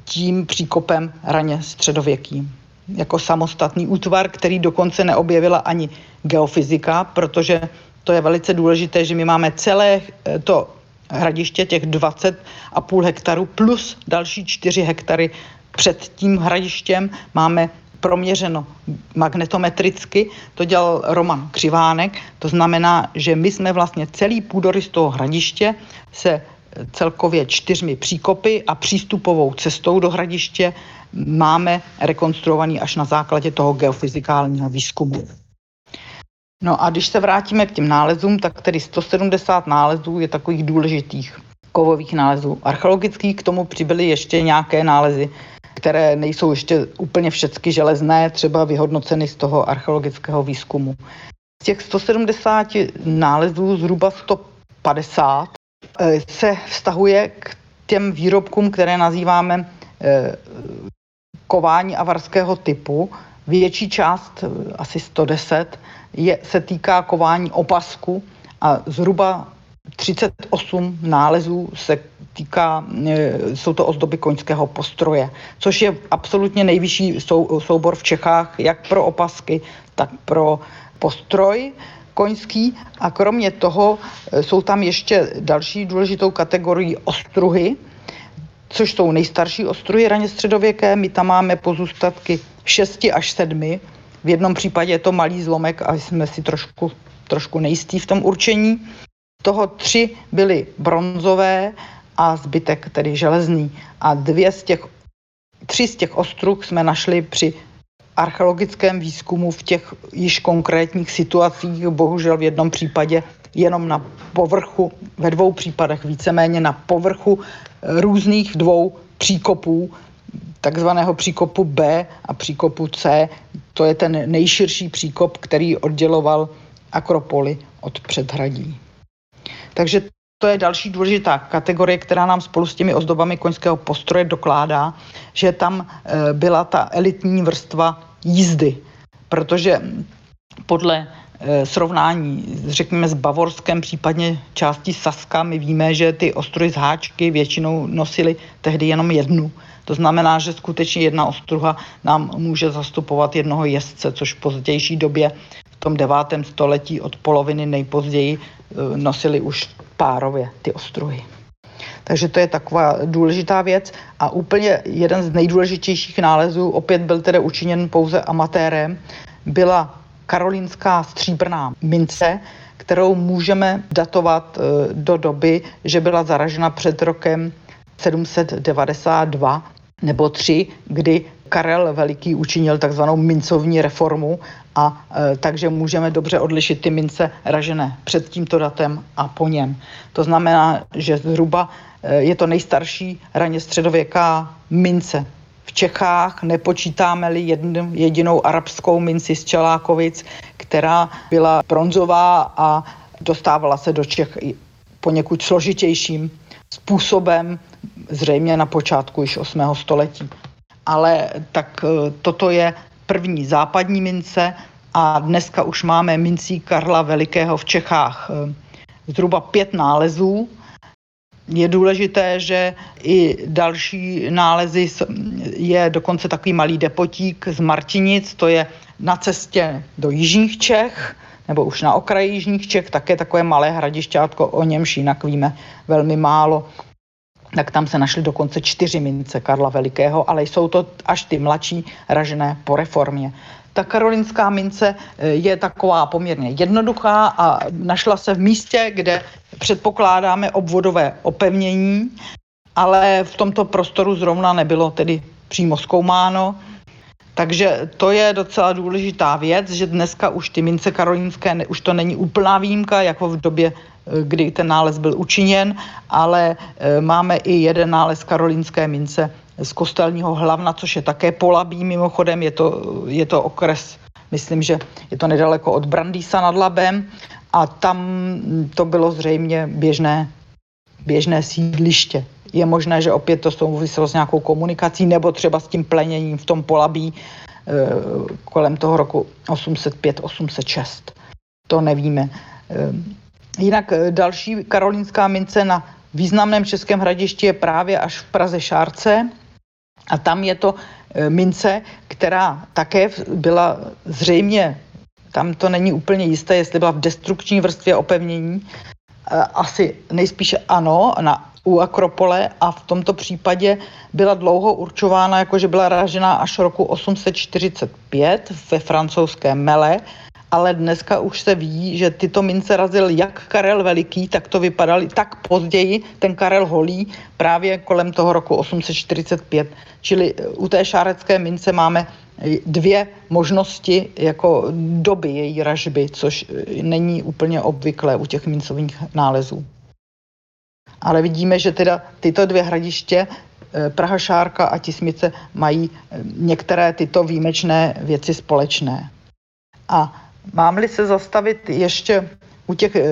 tím příkopem raně středověkým. Jako samostatný útvar, který dokonce neobjevila ani geofyzika, protože to je velice důležité, že my máme celé eh, to hradiště, těch 20,5 hektarů plus další 4 hektary před tím hradištěm máme proměřeno magnetometricky, to dělal Roman Křivánek, to znamená, že my jsme vlastně celý půdorys toho hradiště se celkově čtyřmi příkopy a přístupovou cestou do hradiště máme rekonstruovaný až na základě toho geofyzikálního výzkumu. No a když se vrátíme k těm nálezům, tak tedy 170 nálezů je takových důležitých kovových nálezů archeologických, k tomu přibyly ještě nějaké nálezy, které nejsou ještě úplně všechny železné, třeba vyhodnoceny z toho archeologického výzkumu. Z těch 170 nálezů zhruba 150 Eh, se vztahuje k těm výrobkům, které nazýváme eh, kování avarského typu. Větší část, eh, asi 110, je, se týká kování opasku a zhruba 38 nálezů se týká, jsou to ozdoby koňského postroje, což je absolutně nejvyšší sou, soubor v Čechách, jak pro opasky, tak pro postroj koňský a kromě toho e, jsou tam ještě další důležitou kategorii ostruhy, což jsou nejstarší ostruhy raně středověké. My tam máme pozůstatky 6 až 7. V jednom případě je to malý zlomek a jsme si trošku, trošku nejistí v tom určení. Toho tři byly bronzové a zbytek tedy železný. A dvě z těch, tři z těch ostruh jsme našli při archeologickém výzkumu v těch již konkrétních situacích, bohužel v jednom případě jenom na povrchu, ve dvou případech víceméně na povrchu různých dvou příkopů, takzvaného příkopu B a příkopu C. To je ten nejširší příkop, který odděloval Akropoli od předhradí. Takže to je další důležitá kategorie, která nám spolu s těmi ozdobami koňského postroje dokládá, že tam e, byla ta elitní vrstva jízdy, protože podle e, srovnání, řekněme, s Bavorskem, případně částí Saska, my víme, že ty ostroje z háčky většinou nosily tehdy jenom jednu. To znamená, že skutečně jedna ostruha nám může zastupovat jednoho jezdce, což v pozdější době v tom devátém století od poloviny nejpozději nosili už párově ty ostruhy. Takže to je taková důležitá věc. A úplně jeden z nejdůležitějších nálezů, opět byl tedy učiněn pouze amatérem, byla karolínská stříbrná mince, kterou můžeme datovat e, do doby, že byla zaražena před rokem 792 nebo 3, kdy Karel Veliký učinil takzvanou mincovní reformu a e, takže můžeme dobře odlišit ty mince ražené před tímto datem a po něm. To znamená, že zhruba e, je to nejstarší raně středověká mince v Čechách, nepočítáme-li jedn, jedinou arabskou minci z Čelákovic, která byla bronzová a dostávala se do Čech poněkud složitějším způsobem, zřejmě na počátku již 8. století ale tak e, toto je první západní mince a dneska už máme mincí Karla Velikého v Čechách e, zhruba pět nálezů. Je důležité, že i další nálezy je dokonce takový malý depotík z Martinic, to je na cestě do Jižních Čech, nebo už na okraji Jižních Čech, také takové malé hradišťátko, o němž jinak víme velmi málo tak tam se našly dokonce čtyři mince Karla Velikého, ale jsou to až ty mladší ražené po reformě. Ta karolinská mince eh, je taková poměrně jednoduchá a našla se v místě, kde předpokládáme obvodové opevnění, ale v tomto prostoru zrovna nebylo tedy přímo zkoumáno. Takže to je docela důležitá věc, že dneska už ty mince karolínské, už to není úplná výjimka, jako v době kdy ten nález byl učiněn, ale e, máme i jeden nález karolínské mince z kostelního hlavna, což je také polabí mimochodem, je to, je to okres myslím, že je to nedaleko od Brandýsa nad Labem a tam to bylo zřejmě běžné, běžné sídliště. Je možné, že opět to souviselo s nějakou komunikací nebo třeba s tím pleněním v tom polabí eh, kolem toho roku 805-806. To nevíme. Eh, jinak eh, další karolínská mince na významném českém hradišti je právě až v Praze Šárce a tam je to mince, která také byla zřejmě, tam to není úplně jisté, jestli byla v destrukční vrstvě opevnění, asi nejspíše ano, na u Akropole a v tomto případě byla dlouho určována jako, že byla ražená až roku 845 ve francouzské Mele, ale dneska už se ví, že tyto mince razil jak Karel Veliký, tak to vypadal tak později ten Karel Holý právě kolem toho roku 845. Čili u té šárecké mince máme dvě možnosti jako doby její ražby, což není úplně obvyklé u těch mincových nálezů ale vidíme, že teda tyto dvě hradiště, eh, Praha Šárka a Tismice, mají eh, některé tyto výjimečné věci společné. A mám-li se zastavit ještě u těch eh,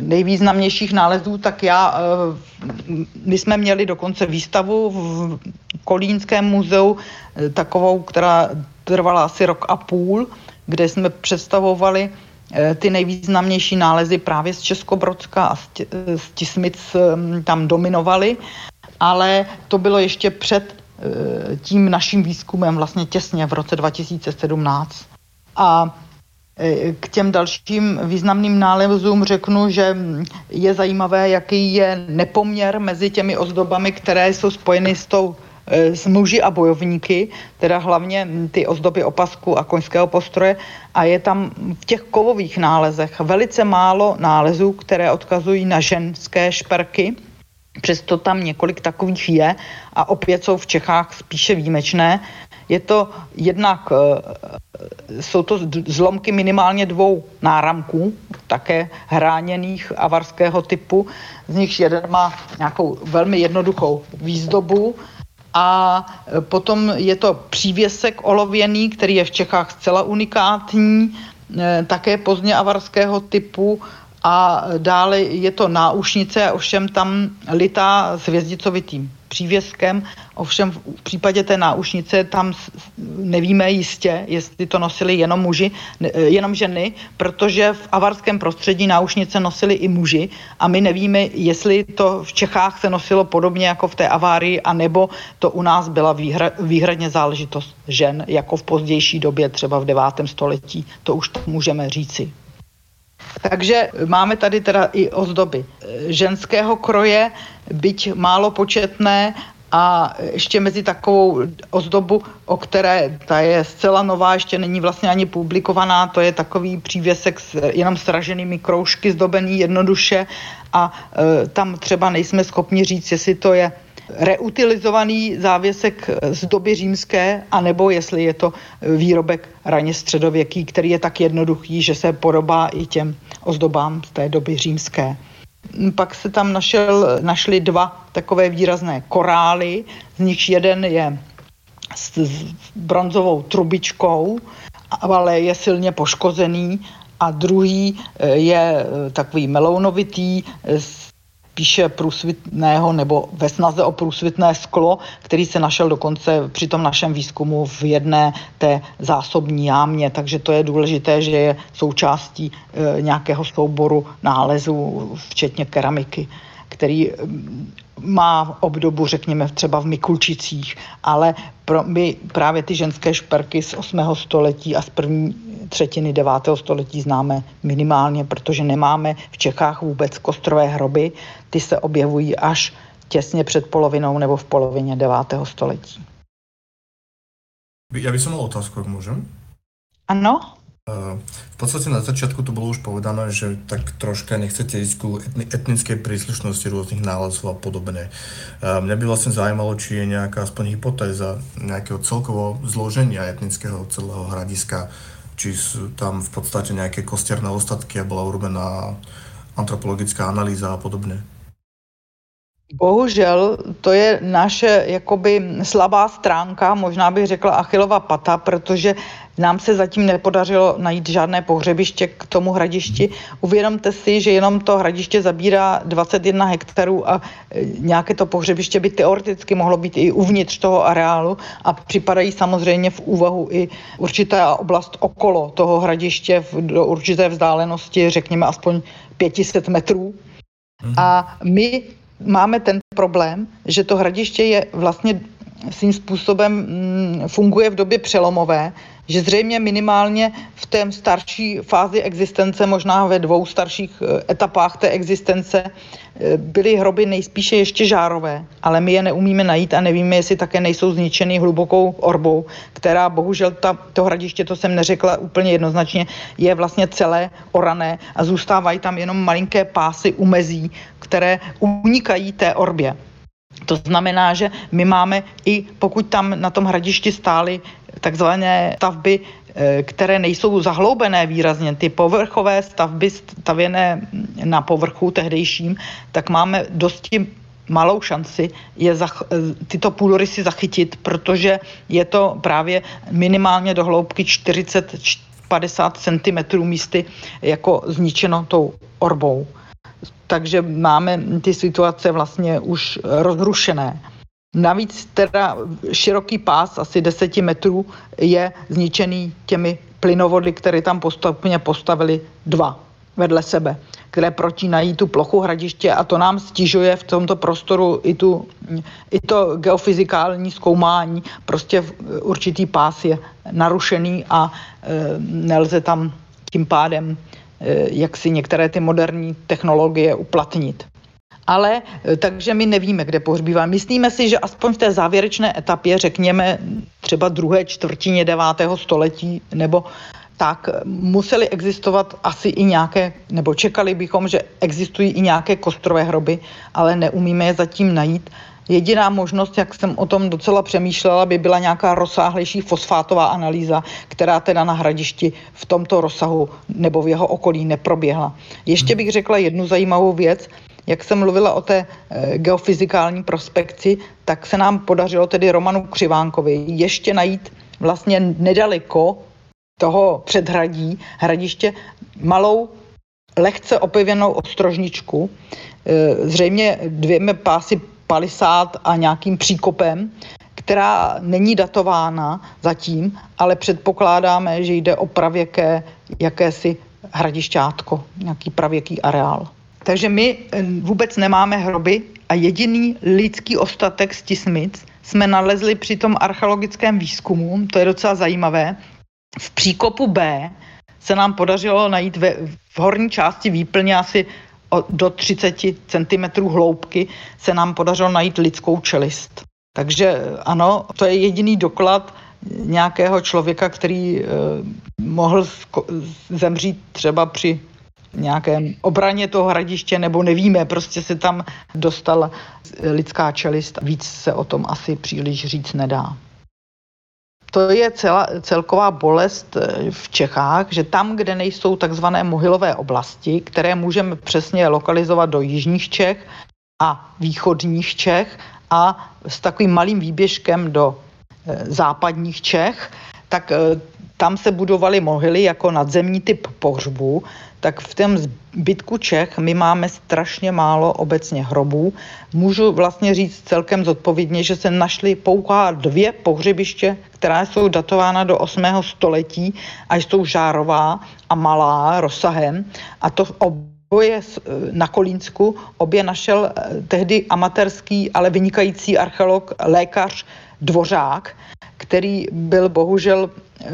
nejvýznamnějších nálezů, tak já, my jsme měli dokonce výstavu v Kolínském muzeu, takovou, která trvala asi rok a půl, kde jsme představovali ty nejvýznamnější nálezy právě z Českobrodska a z Tismic mm, tam dominovaly, ale to bylo ještě před eh, tím naším výzkumem vlastně těsně v roce 2017. A eh, k těm dalším významným nálezům řeknu, že je zajímavé, jaký je nepoměr mezi těmi ozdobami, které jsou spojeny s tou Eh, s muži a bojovníky, teda hlavně ty ozdoby opasku a koňského postroje a je tam v těch kovových nálezech velice málo nálezů, které odkazují na ženské šperky, Přesto tam několik takových je a opět jsou v Čechách spíše výjimečné. Je to jednak, eh, jsou to zlomky minimálně dvou náramků, také hráněných avarského typu. Z nich jeden má nějakou velmi jednoduchou výzdobu, a e, potom je to přívěsek olověný, který je v Čechách zcela unikátní, e, také pozdně avarského typu a dále je to náušnice, ovšem tam litá s hvězdicovitým přívěskem. Ovšem v případě té náušnice tam nevíme jistě, jestli to nosili jenom muži, eh, jenom ženy, protože v avarském prostředí náušnice nosili i muži a my nevíme, jestli to v Čechách se nosilo podobně jako v té avárii, anebo to u nás byla výhra, výhradně záležitost žen, jako v pozdější době, třeba v 9. století. To už můžeme říci. Takže máme tady teda i ozdoby. Ženského kroje, byť málo početné a ještě mezi takovou ozdobu, o které ta je zcela nová, ještě není vlastně ani publikovaná, to je takový přívěsek s jenom sraženými kroužky zdobený jednoduše. A e, tam třeba nejsme schopni říct, jestli to je reutilizovaný závěsek z doby římské, anebo jestli je to výrobek raně středověký, který je tak jednoduchý, že se podobá i těm ozdobám z té doby římské. Pak se tam našel, našly dva takové výrazné korály, z nich jeden je s, s bronzovou trubičkou, ale je silně poškozený a druhý je takový melounovitý s spíše průsvitného nebo ve snaze o průsvitné sklo, který se našel dokonce při tom našem výzkumu v jedné té zásobní jámě, takže to je důležité, že je součástí e, nějakého souboru nálezů, včetně keramiky který má obdobu, řekněme, třeba v Mikulčicích, ale pro my právě ty ženské šperky z 8. století a z první třetiny 9. století známe minimálně, protože nemáme v Čechách vůbec kostrové hroby. Ty se objevují až těsně před polovinou nebo v polovině 9. století. Já bych měl otázku, jak můžem? Ano. V podstate na začiatku to bolo už povedané, že tak troška nechcete ísť ku etnickej príslušnosti rôznych nálezov a podobne. Mňa by vlastne zaujímalo, či je nejaká aspoň hypotéza nejakého celkovo zloženia etnického celého hradiska, či sú tam v podstate nejaké kosterné ostatky a bola urobená antropologická analýza a podobne. Bohužel to je naše jakoby slabá stránka, možná bych řekla Achilova pata, protože nám se zatím nepodařilo najít žádné pohřebiště k tomu hradišti. Uvědomte si, že jenom to hradiště zabírá 21 hektarů a e, nějaké to pohřebiště by teoreticky mohlo být i uvnitř toho areálu a připadají samozřejmě v úvahu i určitá oblast okolo toho hradiště v, do určité vzdálenosti, řekněme aspoň 500 metrů. A my máme ten problém, že to hradiště je vlastně svým způsobem mm, funguje v době přelomové, že zřejmě minimálně v té starší fázi existence, možná ve dvou starších e, etapách té existence, e, byly hroby nejspíše ještě žárové, ale my je neumíme najít a nevíme, jestli také nejsou zničeny hlubokou orbou, která bohužel ta, to hradiště, to jsem neřekla úplně jednoznačně, je vlastně celé orané a zůstávají tam jenom malinké pásy umezí, které unikají té orbě. To znamená, že my máme i pokud tam na tom hradišti stály takzvané stavby, eh, které nejsou zahloubené výrazně, ty povrchové stavby stavěné na povrchu tehdejším, tak máme dosti malou šanci je zach- tyto půdorysy zachytit, protože je to právě minimálně do hloubky 40-50 cm místy jako zničeno tou orbou takže máme ty situace vlastně už rozrušené. Navíc teda široký pás, asi 10 metrů, je zničený těmi plynovody, které tam postupně postavili dva vedle sebe, které protínají tu plochu hradiště a to nám stěžuje v tomto prostoru i, tu, i to geofyzikální zkoumání. Prostě určitý pás je narušený a e, nelze tam tím pádem jak si některé ty moderní technologie uplatnit. Ale eh, takže my nevíme, kde pohřbívá. Myslíme si, že aspoň v té závěrečné etapě, řekněme třeba druhé čtvrtině devátého století nebo tak museli existovat asi i nějaké, nebo čekali bychom, že existují i nějaké kostrové hroby, ale neumíme je zatím najít. Jediná možnost, jak jsem o tom docela přemýšlela, by byla nějaká rozsáhlejší fosfátová analýza, která teda na hradišti v tomto rozsahu nebo v jeho okolí neproběhla. Ještě bych řekla jednu zajímavou věc. Jak jsem mluvila o té e, geofyzikální prospekci, tak se nám podařilo tedy Romanu Křivánkovi ještě najít vlastně nedaleko toho předhradí, hradiště, malou lehce opěvěnou ostrožničku, e, zřejmě dvěmi pásy palisát a nějakým příkopem, která není datována zatím, ale předpokládáme, že jde o pravěké jakési hradišťátko, nějaký pravěký areál. Takže my eh, vůbec nemáme hroby a jediný lidský ostatek z Tismic jsme nalezli při tom archeologickém výzkumu, to je docela zajímavé. V příkopu B se nám podařilo najít ve, v horní části výplně asi do 30 cm hloubky se nám podařilo najít lidskou čelist. Takže ano, to je jediný doklad nějakého člověka, který eh, mohl zemřít třeba při nějakém obraně toho hradiště, nebo nevíme, prostě se tam dostala lidská čelist. Víc se o tom asi příliš říct nedá to je celá, celková bolest eh, v Čechách, že tam, kde nejsou takzvané mohylové oblasti, které můžeme přesně lokalizovat do jižních Čech a východních Čech a s takovým malým výběžkem do eh, západních Čech, tak eh, tam se budovaly mohyly jako nadzemní typ pohřbu, tak v tom zbytku Čech my máme strašně málo obecně hrobů. Můžu vlastně říct celkem zodpovědně, že se našly pouhá dvě pohřebiště, která jsou datována do 8. století a jsou žárová a malá rozsahem. A to oboje na Kolínsku, obě našel eh, tehdy amatérský, ale vynikající archeolog, lékař Dvořák, který byl bohužel eh,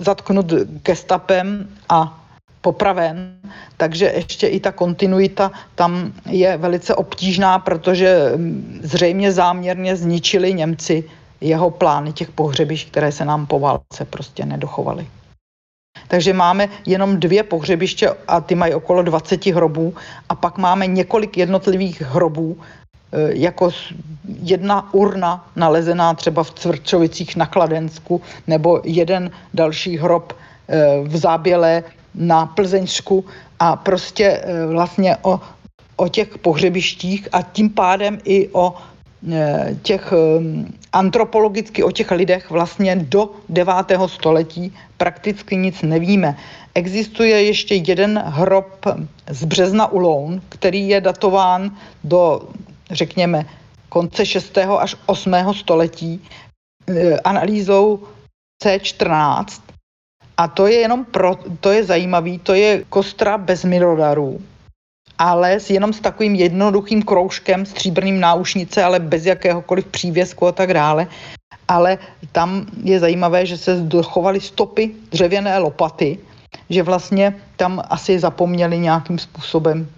zatknut gestapem a popraven, takže ještě i ta kontinuita tam je velice obtížná, protože mm, zřejmě záměrně zničili Němci jeho plány těch pohřebišť, které se nám po válce prostě nedochovaly. Takže máme jenom dvě pohřebiště a ty mají okolo 20 hrobů a pak máme několik jednotlivých hrobů, e, jako jedna urna nalezená třeba v Cvrčovicích na Kladensku nebo jeden další hrob e, v záběle na Plzeňsku a prostě e, vlastně o o těch pohřebištích a tím pádem i o e, těch antropologicky o těch lidech vlastně do 9. století prakticky nic nevíme. Existuje ještě jeden hrob z března u Loun, který je datován do, řekněme, konce 6. až 8. století e, analýzou C14 a to je jenom pro, to je zajímavý, to je kostra bez mirodarů, ale s jenom s takovým jednoduchým kroužkem, stříbrným náušnice, ale bez jakéhokoliv přívěsku a tak dále. Ale tam je zajímavé, že se dochovaly stopy dřevěné lopaty, že vlastně tam asi zapomněli nějakým způsobem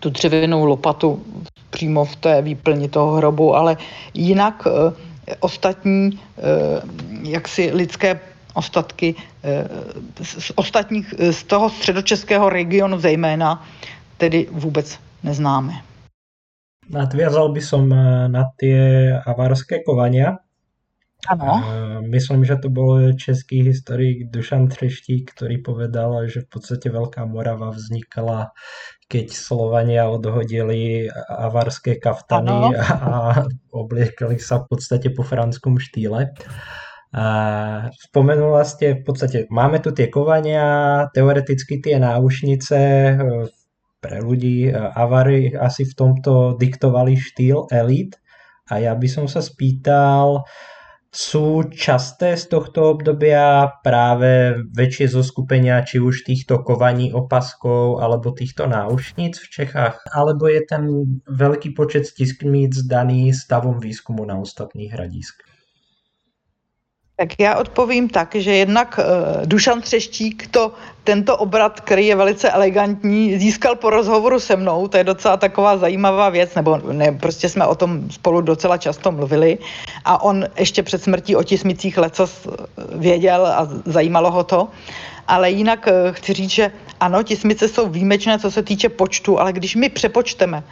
tu dřevěnou lopatu přímo v té výplni toho hrobu, ale jinak e, ostatní e, jaksi lidské ostatky e, z ostatních, z toho středočeského regionu zejména, tedy vůbec neznáme. Nadviazal by som na tie avarské kovania, Ano. Myslím, že to bol český historik Dušan Třeštík, ktorý povedal, že v podstate Veľká Morava vznikala, keď Slovania odhodili avarské kaftany ano. a obliekali sa v podstate po franskom štýle. A spomenula ste v podstate, máme tu tie kovania, teoreticky tie náušnice, pre ľudí avary asi v tomto diktovali štýl elit. A ja by som sa spýtal, sú časté z tohto obdobia práve väčšie zoskupenia či už týchto kovaní opaskov alebo týchto náušníc v Čechách? Alebo je ten veľký počet stiskníc daný stavom výskumu na ostatných hradisk? Tak já odpovím tak, že jednak uh, Dušan Třeštík to, tento obrat, který je velice elegantní, získal po rozhovoru se mnou, to je docela taková zajímavá věc, nebo ne, prostě jsme o tom spolu docela často mluvili a on ještě před smrtí o tismicích lecos eh, věděl a zajímalo ho to. Ale jinak uh, chci říct, že ano, tismice jsou výjimečné, co se týče počtu, ale když my přepočteme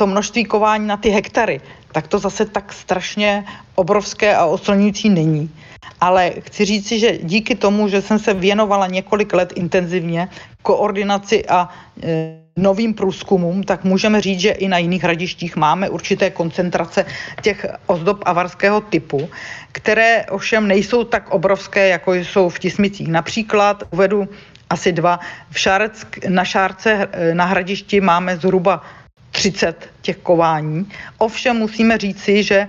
to množství kování na ty hektary, tak to zase tak strašně obrovské a oslňující není. Ale chci říci, že díky tomu, že jsem se věnovala několik let intenzivně koordinaci a e, novým průzkumům, tak můžeme říct, že i na jiných hradištích máme určité koncentrace těch ozdob avarského typu, které ovšem nejsou tak obrovské, jako jsou v Tismicích. Například uvedu asi dva. V Šáreck, na Šárce e, na hradišti máme zhruba 30 těch kování. Ovšem musíme říci, že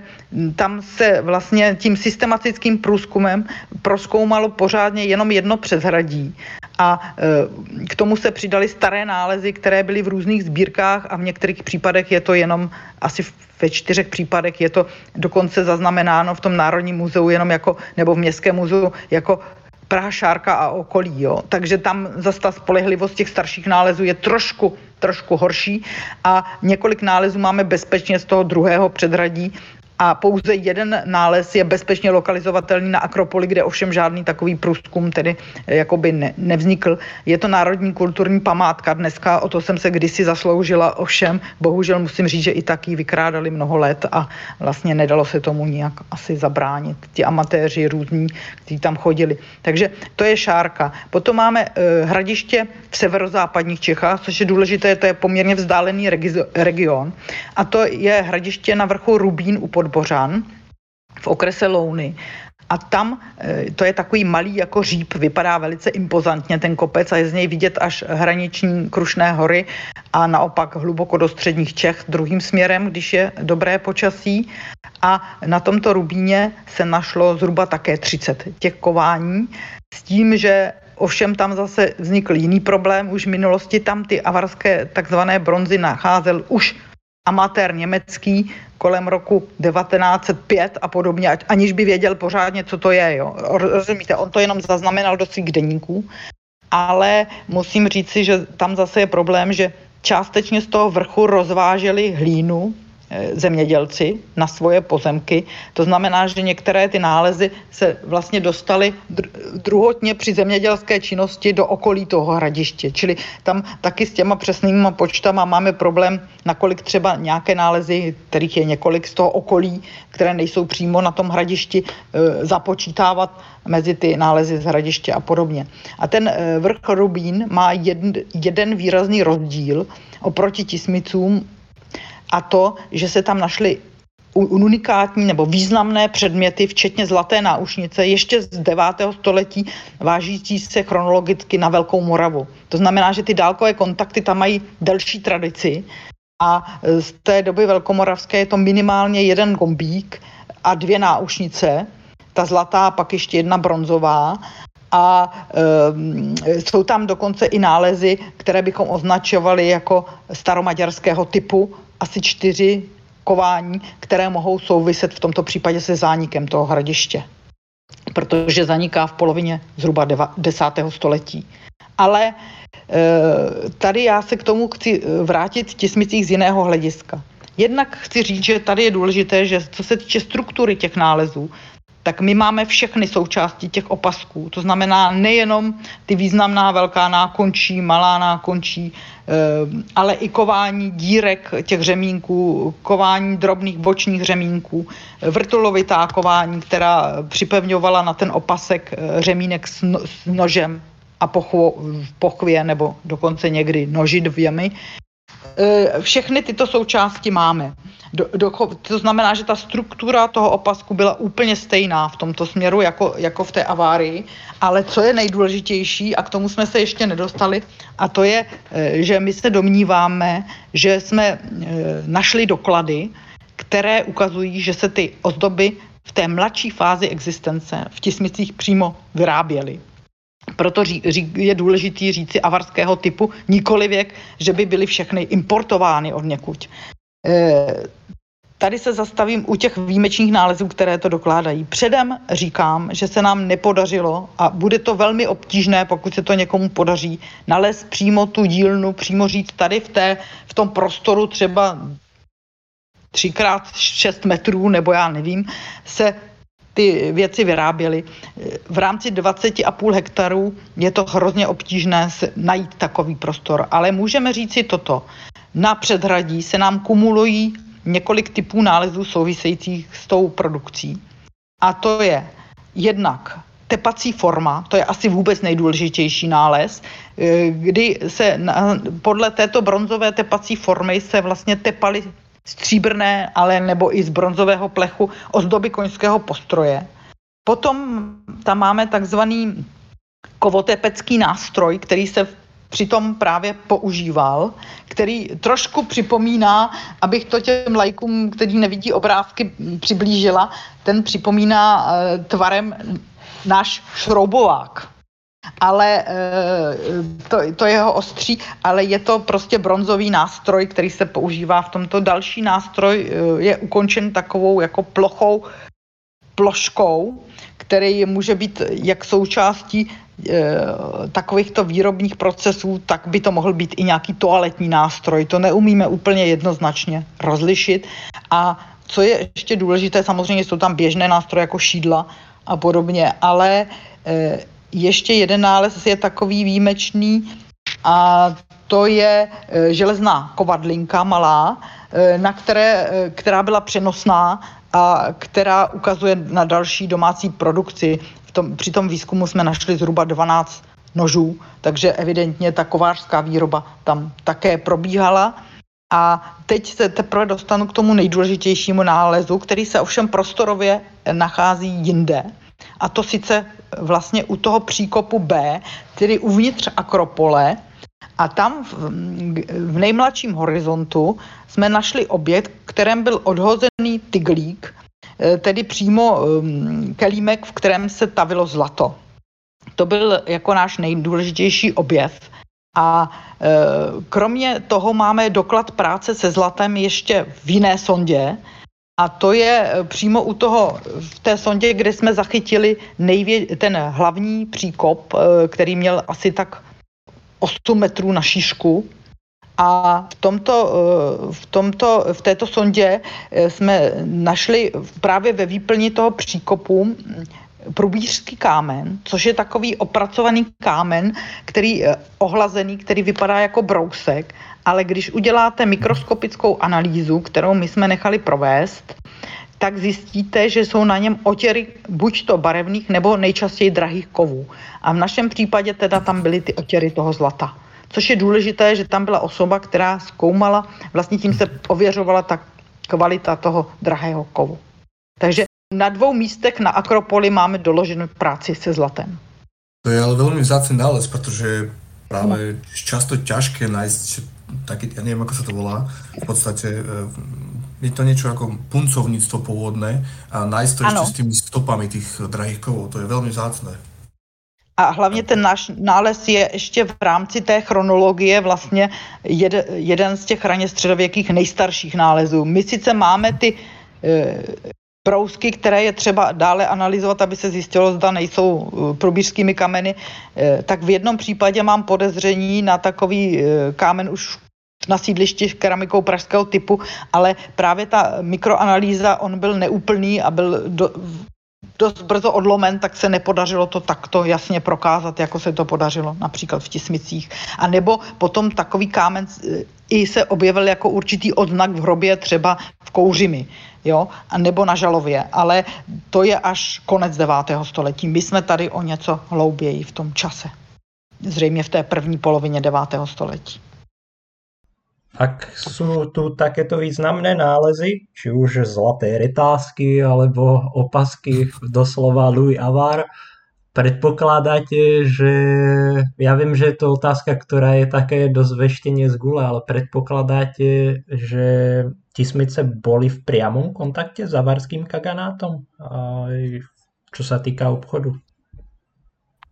tam se vlastně tím systematickým průzkumem proskoumalo pořádně jenom jedno přeshradí a e, k tomu se přidali staré nálezy, které byly v různých sbírkách a v některých případech je to jenom asi ve čtyřech případech je to dokonce zaznamenáno v tom Národním muzeu jenom jako, nebo v Městském muzeu jako Praha, Šárka a okolí. Jo. Takže tam zase ta spolehlivost těch starších nálezů je trošku trošku horší a několik nálezů máme bezpečně z toho druhého předradí a pouze jeden nález je bezpečně lokalizovatelný na Akropoli, kde ovšem žádný takový průzkum tedy eh, jakoby ne, nevznikl. Je to národní kulturní památka dneska, o to jsem se kdysi zasloužila, ovšem bohužel musím říct, že i taky vykrádali mnoho let a vlastně nedalo se tomu nijak asi zabránit. Ti amatéři různí, kteří tam chodili. Takže to je šárka. Potom máme uh, hradiště v severozápadních Čechách, což je důležité, to je poměrně vzdálený regi- region a to je hradiště na vrchu Rubín u Podb Bořan v okrese Louny. A tam e, to je takový malý jako říp, vypadá velice impozantně ten kopec a je z něj vidět až hraniční Krušné hory a naopak hluboko do středních Čech druhým směrem, když je dobré počasí. A na tomto rubíně se našlo zhruba také 30 těch kování s tím, že Ovšem tam zase vznikl jiný problém. Už v minulosti tam ty avarské takzvané bronzy nacházel už amatér německý kolem roku 1905 a podobně, aniž by věděl pořádně, co to je. Jo. Rozumíte, on to jenom zaznamenal do svých deníků, ale musím říci, že tam zase je problém, že částečně z toho vrchu rozváželi hlínu, zemědělci na svoje pozemky. To znamená, že některé ty nálezy se vlastně dostaly druhotně při zemědělské činnosti do okolí toho hradiště. Čili tam taky s těma přesnýma počtama máme problém, nakolik třeba nějaké nálezy, kterých je několik z toho okolí, které nejsou přímo na tom hradišti, eh, započítávat mezi ty nálezy z hradiště a podobně. A ten eh, vrch Rubín má jeden, jeden výrazný rozdíl oproti tismicům a to, že se tam našly unikátní nebo významné předměty, včetně zlaté náušnice, ještě z 9. století, vážící se chronologicky na Velkou Moravu. To znamená, že ty dálkové kontakty tam mají delší tradici a z té doby velkomoravské je to minimálně jeden gombík a dvě náušnice, ta zlatá, pak ještě jedna bronzová a e, jsou tam dokonce i nálezy, které bychom označovali jako staromaďarského typu, asi čtyři kování, které mohou souviset v tomto případě se zánikem toho hradiště, protože zaniká v polovině zhruba 10. století. Ale e, tady já se k tomu chci e, vrátit v tismicích z jiného hlediska. Jednak chci říct, že tady je důležité, že co se týče struktury těch nálezů, tak my máme všechny součásti těch opasků. To znamená nejenom ty významná velká nákončí, malá nákončí, eh, ale i kování dírek těch řemínků, kování drobných bočních řemínků, vrtulovitá kování, která připevňovala na ten opasek eh, řemínek s, no, s nožem a pochvě nebo dokonce někdy nožidvěmi. Eh, všechny tyto součásti máme. Do, do, to znamená, že ta struktura toho opasku byla úplně stejná v tomto směru jako, jako v té avárii, ale co je nejdůležitější, a k tomu jsme se ještě nedostali, a to je, eh, že my se domníváme, že jsme eh, našli doklady, které ukazují, že se ty ozdoby v té mladší fázi existence v tismicích přímo vyráběly. Proto ří, ří, je důležitý říci avarského typu, nikoli věk, že by byly všechny importovány od někud. E, tady se zastavím u těch výjimečných nálezů, které to dokládají. Předem říkám, že se nám nepodařilo a bude to velmi obtížné, pokud se to někomu podaří, nalézt přímo tu dílnu, přímo říct tady v, té, v tom prostoru třeba třikrát šest metrů, nebo já nevím, se ty věci vyráběly. V rámci 20,5 hektarů je to hrozně obtížné najít takový prostor, ale můžeme říci toto. Na předhradí se nám kumulují několik typů nálezů souvisejících s tou produkcí. A to je jednak tepací forma, to je asi vůbec nejdůležitější nález, kdy se podle této bronzové tepací formy se vlastně tepaly stříbrné, ale nebo i z bronzového plechu ozdoby koňského postroje. Potom tam máme takzvaný kovotepecký nástroj, který se přitom právě používal, který trošku připomíná, abych to těm lajkům, kteří nevidí obrázky, přiblížila, ten připomíná e, tvarem náš šroubovák ale eh, to, to jeho ostří, ale je to prostě bronzový nástroj, který se používá v tomto. Další nástroj eh, je ukončen takovou jako plochou ploškou, který může být jak součástí e, takovýchto výrobních procesů, tak by to mohl být i nějaký toaletní nástroj. To neumíme úplně jednoznačně rozlišit. A co je ještě důležité, samozřejmě jsou tam běžné nástroje jako šídla a podobně, ale ještě jeden nález je takový výjimečný a to je e, železná kovadlinka malá, e, na které, e, která byla přenosná a která ukazuje na další domácí produkci. V tom, při tom výzkumu jsme našli zhruba 12 nožů, takže evidentně ta kovářská výroba tam také probíhala. A teď se teprve dostanu k tomu nejdůležitějšímu nálezu, který se ovšem prostorově nachází jinde. A to sice vlastně u toho příkopu B, tedy uvnitř Akropole, a tam v, v nejmladším horizontu jsme našli objekt, kterém byl odhozený tyglík, eh, tedy přímo um, kelímek, v kterém se tavilo zlato. To byl jako náš nejdůležitější objev. A e, kromě toho máme doklad práce se zlatem ještě v jiné sondě, a to je eh, přímo u toho, v té sondě, kde jsme zachytili nejvě, ten hlavní příkop, eh, který měl asi tak 8 metrů na šířku. A v, tomto, eh, v, tomto, v této sondě jsme našli právě ve výplni toho příkopu hm, průbířský kámen, což je takový opracovaný kámen, který ohlazený, který vypadá jako brousek, ale když uděláte mikroskopickou analýzu, kterou my jsme nechali provést, tak zjistíte, že jsou na něm otěry buď to barevných nebo nejčastěji drahých kovů. A v našem případě teda tam byly ty otěry toho zlata. Což je důležité, že tam byla osoba, která zkoumala, vlastně tím se ověřovala ta kvalita toho drahého kovu. Takže na dvou místech na Akropoli máme doloženou práci se zlatem. To je ale veľmi vzácný nález, protože práve no. často ťažké nájsť taký, ja neviem, ako sa to volá, v podstate eh, je to niečo ako puncovníctvo pôvodné a nájsť to ano. ešte s tými stopami tých drahých kovov, to je veľmi vzácné. A hlavně ten náš nález je ještě v rámci té chronologie vlastně jed, jeden z těch raně středověkých nejstarších nálezů. My sice máme ty e, prousky, které je třeba dále analyzovat, aby se zjistilo, zda nejsou e, probířskými kameny, e, tak v jednom případě mám podezření na takový e, kámen už na sídlišti keramikou pražského typu, ale právě ta mikroanalýza, on byl neúplný a byl do, dost brzo odlomen, tak se nepodařilo to takto jasně prokázat, jako se to podařilo například v Tismicích. A nebo potom takový kámen i se objevil jako určitý odznak v hrobě třeba v Kouřimi, jo, nebo na Žalově, ale to je až konec 9. století. My jsme tady o něco hlouběji v tom čase. Zřejmě v té první polovině 9. století. Ak sú tu takéto významné nálezy, či už zlaté retázky alebo opasky doslova Louis Avar, predpokladáte, že ja viem, že je to otázka, ktorá je také dosť veštenie z gule, ale predpokladáte, že tismice boli v priamom kontakte s avarským kaganátom, čo sa týka obchodu?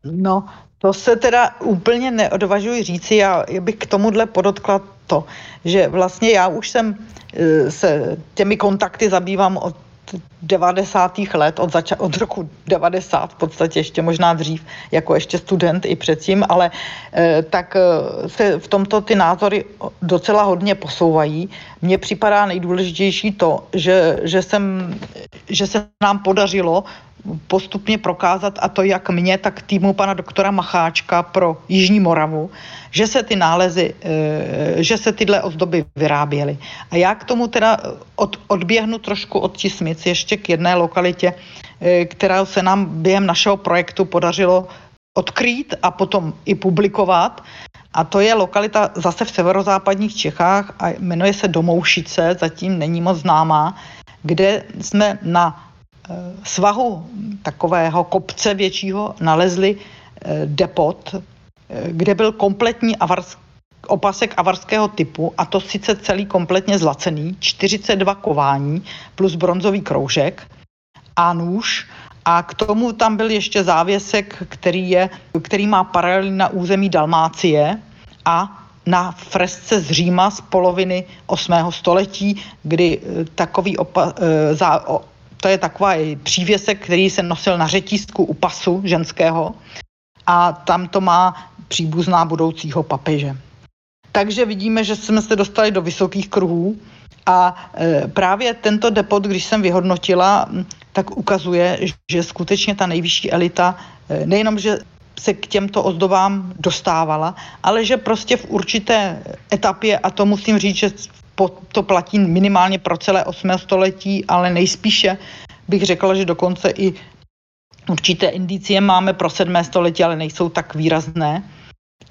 No, to se teda úplně neodvažuji říci, já bych k tomuhle podotkla to, že vlastně já už jsem e, se těmi kontakty zabývám od 90. let, od, zača- od roku 90 v podstatě ještě možná dřív, jako ještě student i předtím, ale e, tak e, se v tomto ty názory docela hodně posouvají. Mně připadá nejdůležitější to, že, že, jsem, že se nám podařilo postupně prokázat, a to jak mě, tak týmu pana doktora Macháčka pro Jižní Moravu, že se ty nálezy, eh, že se tyhle ozdoby vyráběly. A já k tomu teda od, odběhnu trošku od Tismic ještě k jedné lokalitě, eh, která se nám během našeho projektu podařilo odkrýt a potom i publikovat. A to je lokalita zase v severozápadních Čechách a jmenuje se Domoušice, zatím není moc známá, kde jsme na svahu takového kopce většího nalezli eh, depot, eh, kde byl kompletní avarsk, opasek avarského typu, a to sice celý kompletně zlacený, 42 kování plus bronzový kroužek a nůž a k tomu tam byl ještě závěsek, který, je, který má paralely na území Dalmácie a na fresce z Říma z poloviny 8. století, kdy takový opa, zá, to je takový přívěsek, který se nosil na řetízku u pasu ženského a tam to má příbuzná budoucího papeže. Takže vidíme, že jsme se dostali do vysokých kruhů a e, právě tento depot, když jsem vyhodnotila, tak ukazuje, že skutečně ta nejvyšší elita e, nejenom, že se k těmto ozdobám dostávala, ale že prostě v určité etapě, a to musím říct, že to platí minimálně pro celé 8. století, ale nejspíše bych řekla, že dokonce i určité indicie máme pro 7. století, ale nejsou tak výrazné.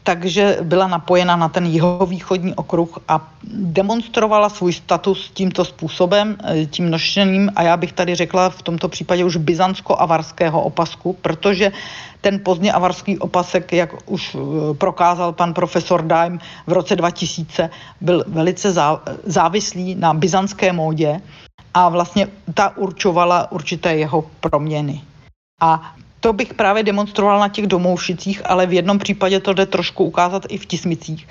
Takže byla napojena na ten jihovýchodní okruh a demonstrovala svůj status tímto způsobem, eh, tím nošením a já bych tady řekla v tomto případě už byzantsko-avarského opasku, protože ten pozdně avarský opasek, jak už eh, prokázal pan profesor Daim v roce 2000, byl velice závislý na byzantské módě a vlastně ta určovala určité jeho proměny. A to bych právě demonstroval na těch domoušicích, ale v jednom případě to jde trošku ukázat i v tismicích.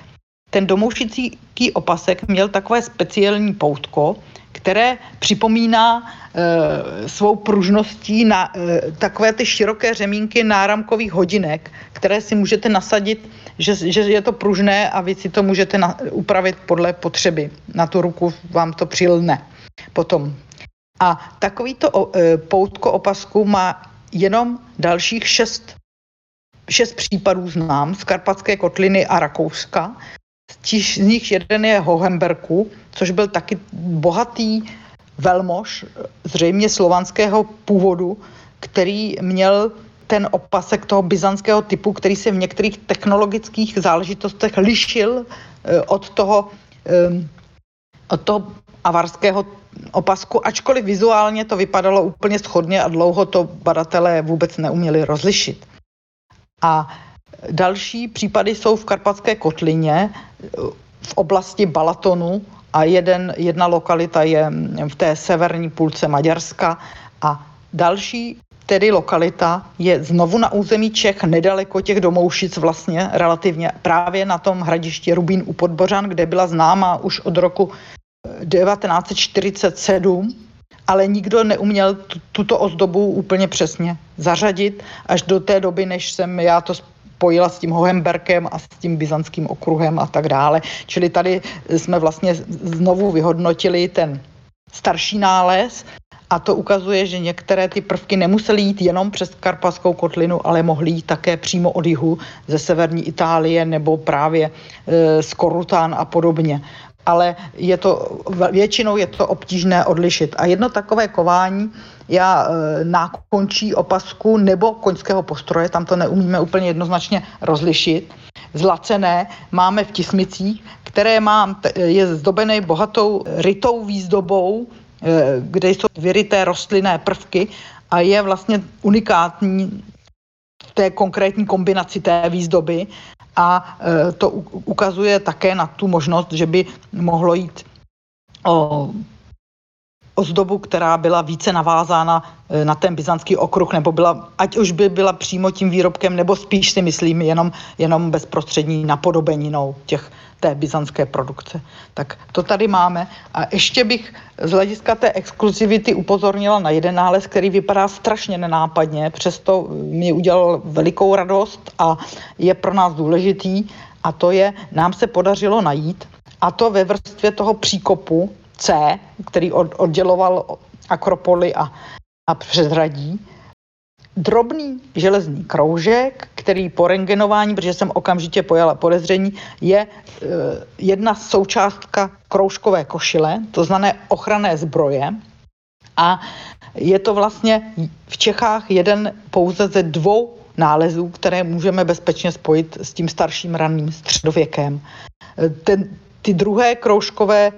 Ten domoušicí opasek měl takové speciální poutko, které připomíná e, svou pružností na e, takové ty široké řemínky náramkových hodinek, které si můžete nasadit že, že je to pružné a vy si to můžete na, upravit podle potřeby. Na tu ruku vám to přilne potom. A takovýto e, poutko opasku má jenom dalších šest, šest případů znám z Karpatské kotliny a Rakouska. Z nich jeden je Hohenberku, což byl taky bohatý velmož, zřejmě slovanského původu, který měl ten opasek toho byzantského typu, který se v některých technologických záležitostech lišil eh, od toho, eh, od toho avarského opasku, ačkoliv vizuálně to vypadalo úplně schodně a dlouho to badatelé vůbec neuměli rozlišit. A další případy jsou v Karpatské kotlině v oblasti Balatonu a jeden, jedna lokalita je v té severní půlce Maďarska a další tedy lokalita je znovu na území Čech, nedaleko těch domoušic vlastně relativně, právě na tom hradišti Rubín u Podbořan, kde byla známa už od roku 1947, ale nikdo neuměl tuto ozdobu úplně přesně zařadit až do té doby, než jsem já to spojila s tím Hohenberkem a s tím byzantským okruhem a tak dále. Čili tady jsme vlastně znovu vyhodnotili ten starší nález a to ukazuje, že některé ty prvky nemusely jít jenom přes Karpatskou kotlinu, ale mohly jít také přímo od jihu ze severní Itálie nebo právě e, z Korután a podobně ale je to, většinou je to obtížné odlišit. A jedno takové kování já e, nákončí opasku nebo koňského postroje, tam to neumíme úplně jednoznačně rozlišit. Zlacené máme v tismicích, které mám, je zdobené bohatou rytou výzdobou, e, kde jsou vyryté rostlinné prvky a je vlastně unikátní té konkrétní kombinaci té výzdoby a e, to ukazuje také na tu možnost, že by mohlo jít o ozdobu, která byla více navázána e, na ten byzantský okruh, nebo byla, ať už by byla přímo tím výrobkem, nebo spíš si myslím jenom, jenom bezprostřední napodobeninou těch té byzantské produkce. Tak to tady máme. A ještě bych z hlediska té exkluzivity upozornila na jeden nález, který vypadá strašně nenápadně, přesto mi udělal velikou radost a je pro nás důležitý. A to je, nám se podařilo najít, a to ve vrstvě toho příkopu C, který odděloval Akropoly a, a předhradí, drobný železný kroužek, který po rengenování, protože jsem okamžitě pojala podezření, je e, jedna součástka kroužkové košile, to znamená ochranné zbroje. A je to vlastně v Čechách jeden pouze ze dvou nálezů, které můžeme bezpečně spojit s tím starším raným středověkem. E, ten, ty druhé kroužkové e,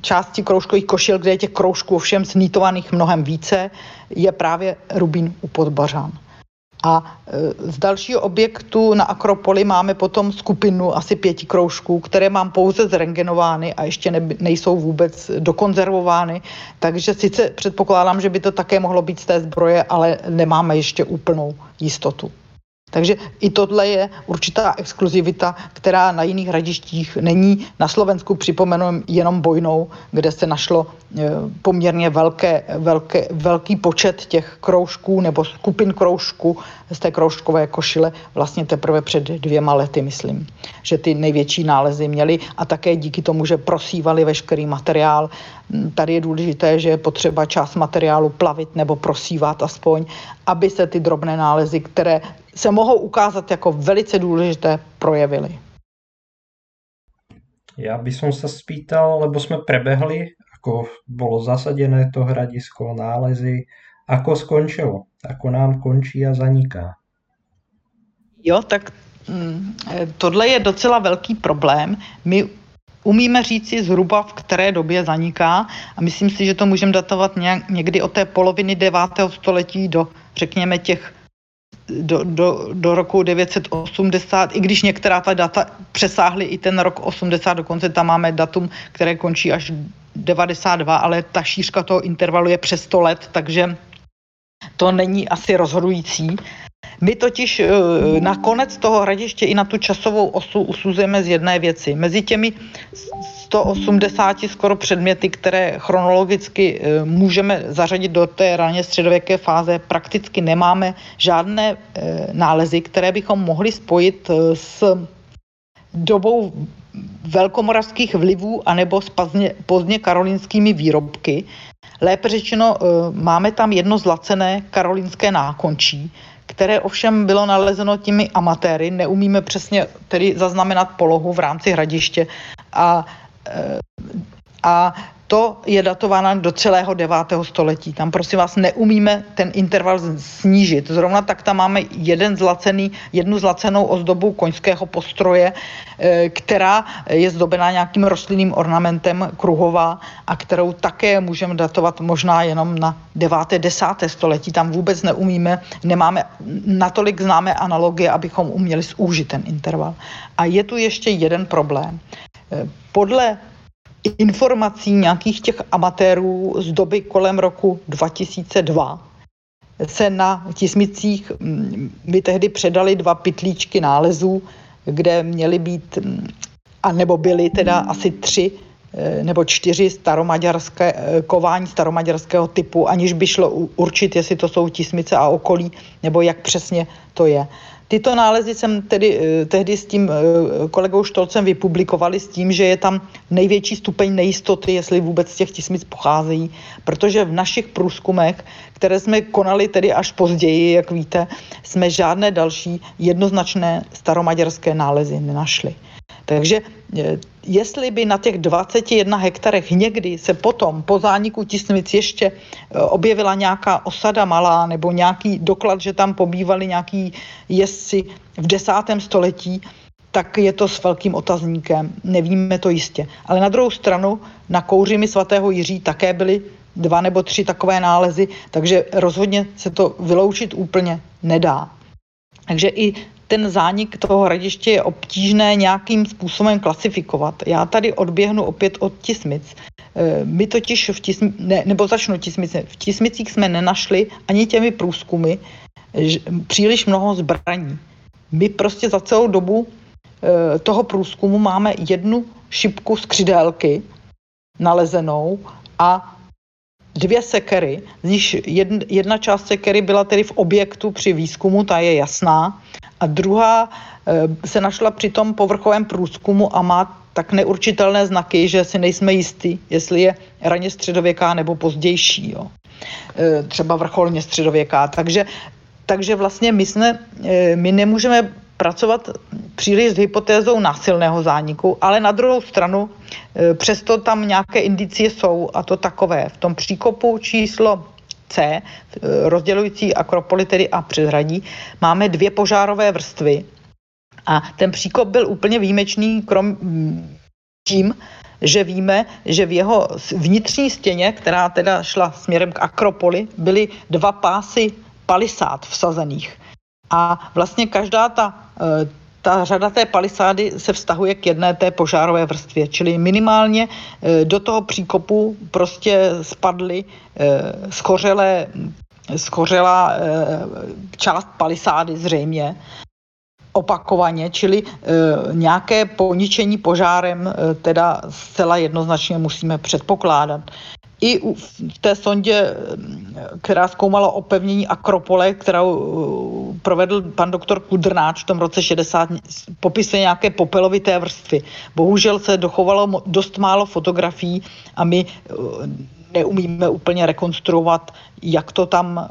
části kroužkových košil, kde je těch kroužků ovšem snítovaných mnohem více, je právě Rubín u Podbařán. A e, z dalšího objektu na Akropoli máme potom skupinu asi pěti kroužků, které mám pouze zrengenovány a ještě ne, nejsou vůbec dokonzervovány. Takže sice předpokládám, že by to také mohlo být z té zbroje, ale nemáme ještě úplnou jistotu. Takže i tohle je určitá exkluzivita, která na jiných hradištích není. Na Slovensku připomenu jenom Bojnou, kde se našlo e, poměrně velké, velké, velký počet těch kroužků nebo skupin kroužků z té kroužkové košile vlastně teprve před dvěma lety, myslím, že ty největší nálezy měly a také díky tomu, že prosívali veškerý materiál. Tady je důležité, že je potřeba část materiálu plavit nebo prosívat aspoň, aby se ty drobné nálezy, které se mohou ukázat jako velice důležité, projevily. Ja by som sa spýtal, lebo sme prebehli, ako bolo zasadené to hradisko, nálezy, ako skončilo, ako nám končí a zaniká. Jo, tak mm, tohle je docela velký problém. My umíme říci zhruba, v které době zaniká a myslím si, že to můžeme datovat nějak, někdy od té poloviny 9. století do, řekněme, těch do, do, do roku 980, i když některá ta data přesáhly i ten rok 80, dokonce tam máme datum, které končí až 92, ale ta šířka toho intervalu je přes 100 let, takže to není asi rozhodující. My totiž eh, na konec toho hradiště i na tu časovou osu usuzujeme z jedné věci. Mezi těmi 180 skoro předměty, které chronologicky eh, můžeme zařadit do té raně středověké fáze, prakticky nemáme žádné eh, nálezy, které bychom mohli spojit s dobou velkomoravských vlivů anebo s pozdně, pozdně karolínskými výrobky. Lépe řečeno, máme tam jedno zlacené karolínské nákončí, které ovšem bylo nalezeno těmi amatéry, neumíme přesně tedy zaznamenat polohu v rámci hradiště a, a to je datováno do celého 9. století. Tam prosím vás neumíme ten interval snížit. Zrovna tak tam máme jeden zlacený, jednu zlacenou ozdobu koňského postroje, eh, která je zdobená nějakým rostlinným ornamentem kruhová a kterou také můžeme datovat možná jenom na 9. 10. století. Tam vůbec neumíme, nemáme natolik známé analogie, abychom uměli zúžit ten interval. A je tu ještě jeden problém. Eh, podle informací nějakých těch amatérů z doby kolem roku 2002 se na tismicích mm, mi tehdy předali dva pytlíčky nálezů, kde měly být, mm, a nebo byly teda asi tři eh, nebo čtyři staromaďarské, eh, kování staromaďarského typu, aniž by šlo určit, jestli to jsou tismice a okolí, nebo jak přesně to je. Tyto nálezy jsem tedy eh, tehdy s tím eh, kolegou Štolcem vypublikovali s tím, že je tam největší stupeň nejistoty, jestli vůbec z těch tismic pocházejí, protože v našich průzkumech, které jsme konali tedy až později, jak víte, jsme žádné další jednoznačné staromaďarské nálezy nenašli. Takže eh, jestli by na těch 21 hektarech někdy se potom po zániku tisnic ještě eh, objevila nějaká osada malá nebo nějaký doklad, že tam pobývali nějaký jezdci v desátém století, tak je to s velkým otazníkem. Nevíme to jistě. Ale na druhou stranu na kouřimi svatého Jiří také byly dva nebo tři takové nálezy, takže rozhodně se to vyloučit úplně nedá. Takže i ten zánik toho hradiště je obtížné nějakým způsobem klasifikovat. Já tady odběhnu opět od tismic. E, my totiž v tismi, ne, nebo začnu tismice. V tismicích jsme nenašli ani těmi průzkumy příliš mnoho zbraní. My prostě za celou dobu e, toho průzkumu máme jednu šipku skřidélky nalezenou a dvě sekery, z nich jedna část sekery byla tedy v objektu při výzkumu, ta je jasná, a druhá eh, se našla při tom povrchovém průzkumu a má tak neurčitelné znaky, že si nejsme jistí, jestli je raně středověká nebo pozdější. Jo. Eh, třeba vrcholně středověká. Takže, takže vlastně my, jsme, eh, my nemůžeme pracovat příliš s hypotézou násilného zániku, ale na druhou stranu přesto tam nějaké indicie jsou a to takové. V tom příkopu číslo C, rozdělující Akropoly tedy a předhradí, máme dvě požárové vrstvy. A ten příkop byl úplně výjimečný krom tím, že víme, že v jeho vnitřní stěně, která teda šla směrem k Akropoli, byly dva pásy palisád vsazených. A vlastně každá ta eh, ta řada té palisády se vztahuje k jedné té požárové vrstvě, čili minimálně e, do toho příkopu prostě spadly e, schořelé, schořelá e, část palisády zřejmě opakovaně, čili nějaké poničení požárem teda zcela jednoznačně musíme předpokládat i v té sondě, která zkoumala opevnění Akropole, kterou uh, provedl pan doktor Kudrnáč v tom roce 60, popisuje nějaké popelovité vrstvy. Bohužel se dochovalo dost málo fotografií a my uh, neumíme úplně rekonstruovat, jak to tam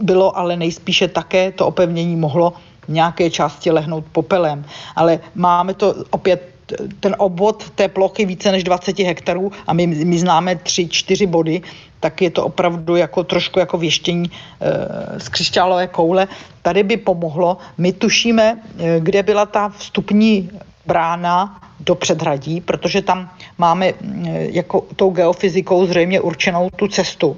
bylo, ale nejspíše také to opevnění mohlo nějaké části lehnout popelem. Ale máme to opět ten obvod té plochy více než 20 hektarů a my, my známe tři, čtyři body, tak je to opravdu jako trošku jako věštění e, z křišťálové koule. Tady by pomohlo. My tušíme, e, kde byla ta vstupní brána do předhradí, protože tam máme e, jako tou geofyzikou zřejmě určenou tu cestu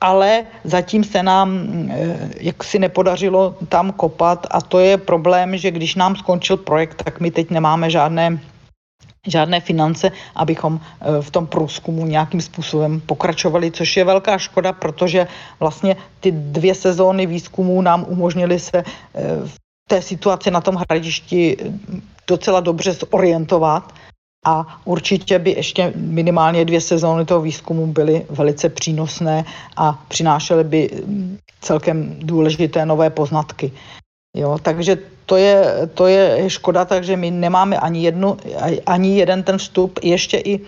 ale zatím se nám eh, jaksi nepodařilo tam kopat a to je problém, že když nám skončil projekt, tak my teď nemáme žádné žádné finance, abychom eh, v tom průzkumu nějakým způsobem pokračovali, což je velká škoda, protože vlastně ty dvě sezóny výzkumů nám umožnily se eh, v té situaci na tom hradišti docela dobře zorientovat a určitě by ještě minimálně dvě sezóny toho výzkumu byly velice přínosné a přinášely by celkem důležité nové poznatky. Jo, takže to je, to je škoda, takže my nemáme ani, jednu, ani jeden ten vstup. Ještě i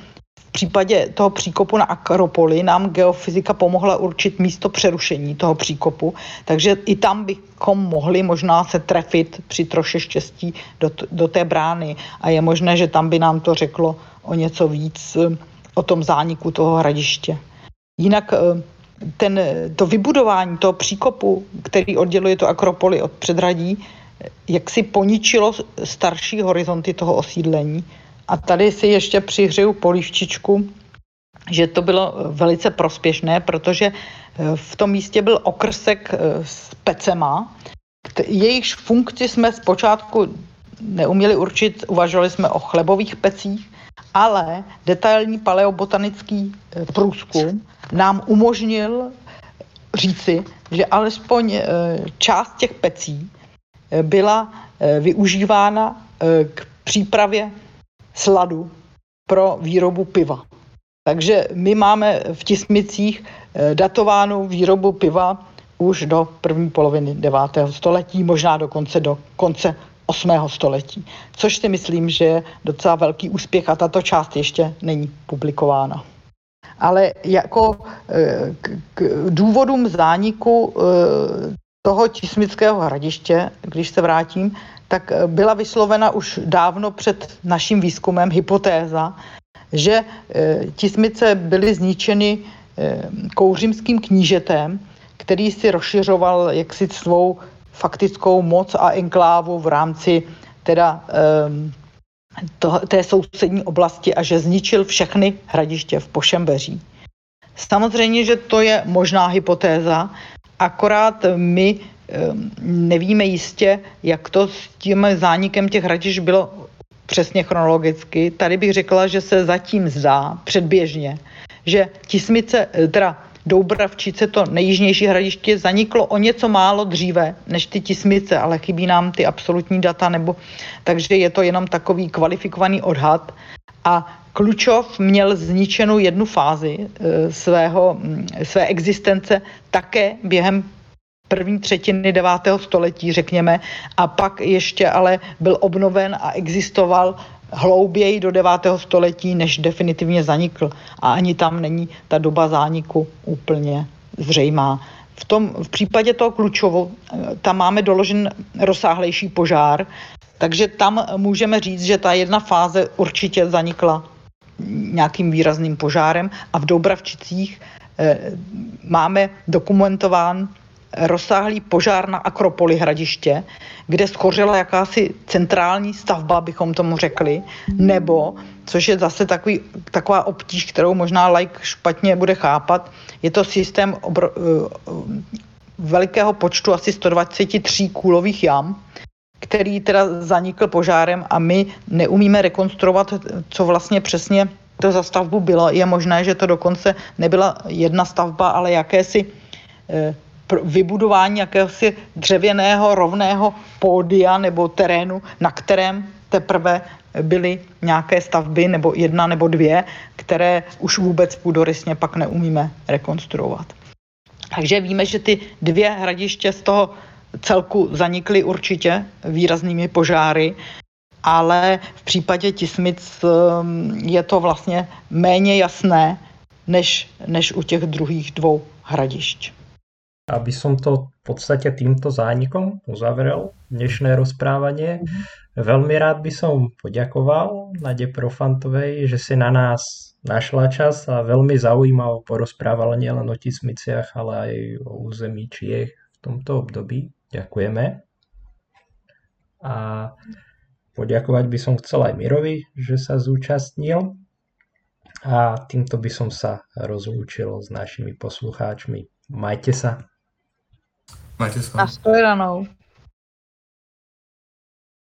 v případě toho příkopu na Akropoli nám geofyzika pomohla určit místo přerušení toho příkopu, takže i tam bychom mohli možná se trefit při troše štěstí do, do té brány a je možné, že tam by nám to řeklo o něco víc eh, o tom zániku toho hradiště. Jinak eh, ten, to vybudování toho příkopu, který odděluje to Akropoli od předradí, jak si poničilo starší horizonty toho osídlení. A tady si ještě přihřeju polívčičku, že to bylo velice prospěšné, protože eh, v tom místě byl okrsek eh, s pecema, jejichž funkci jsme zpočátku neuměli určit, uvažovali jsme o chlebových pecích, ale detailní paleobotanický eh, průzkum nám umožnil říci, že alespoň část těch pecí byla využívána k přípravě sladu pro výrobu piva. Takže my máme v Tismicích eh, datovánou výrobu piva už do první poloviny 9. století, možná dokonce do konce 8. století. Což si myslím, že je docela velký úspěch a tato část ještě není publikována. Ale jako eh, k, k důvodům zániku eh, toho Tismického hradiště, když se vrátím, tak eh, byla vyslovena už dávno před naším výzkumem hypotéza, že eh, Tismice byly zničeny eh, kouřimským knížetem, který si rozšiřoval jaksi svou faktickou moc a enklávu v rámci teda to, té sousední oblasti a že zničil všechny hradiště v Pošembeří. Samozřejmě, že to je možná hypotéza, akorát my Ehm, nevíme jistě, jak to s tím zánikem těch hradišť bylo přesně chronologicky. Tady bych řekla, že se zatím zdá předběžně, že Tismice, eh, teda Doubravčice, to nejjižnější hradiště, zaniklo o něco málo dříve než ty Tismice, ale chybí nám ty absolutní data, nebo takže je to jenom takový kvalifikovaný odhad. A Klučov měl zničenou jednu fázi e, svého, své existence také během první třetiny 9. století, řekněme, a pak ještě ale byl obnoven a existoval hlouběji do 9. století, než definitivně zanikl. A ani tam není ta doba zániku úplně zřejmá. V, tom, v případě toho Klučovu eh, tam máme doložen rozsáhlejší požár, takže tam můžeme říct, že ta jedna fáze určitě zanikla nějakým výrazným požárem a v Doubravčicích eh, máme dokumentován rozsáhlý požár na Akropoli hradiště, kde schořela jakási centrální stavba, bychom tomu řekli, nebo, což je zase takový, taková obtíž, kterou možná like špatně bude chápat, je to systém obro, uh, velikého počtu asi 123 kůlových jam, který teda zanikl požárem a my neumíme rekonstruovat, co vlastně přesně to za stavbu bylo. Je možné, že to dokonce nebyla jedna stavba, ale jakési eh, vybudování jakéhosi dřevěného rovného pódia nebo terénu, na kterém teprve byly nějaké stavby, nebo jedna nebo dvě, které už vůbec půdorysně pak neumíme rekonstruovat. Takže víme, že ty dvě hradiště z toho celku zanikly určitě výraznými požáry, ale v případě Tismic um, je to vlastně méně jasné než, než u těch druhých dvou hradišť. Aby som to v podstate týmto zánikom uzavrel dnešné rozprávanie. Veľmi rád by som poďakoval Nade Profantovej, že si na nás našla čas a veľmi zaujímavo porozprávala nielen o Tismiciach, ale aj o území Čiech v tomto období. Ďakujeme. A poďakovať by som chcel aj Mirovi, že sa zúčastnil. A týmto by som sa rozlúčil s našimi poslucháčmi. Majte sa. Majte sa. Na shledanou.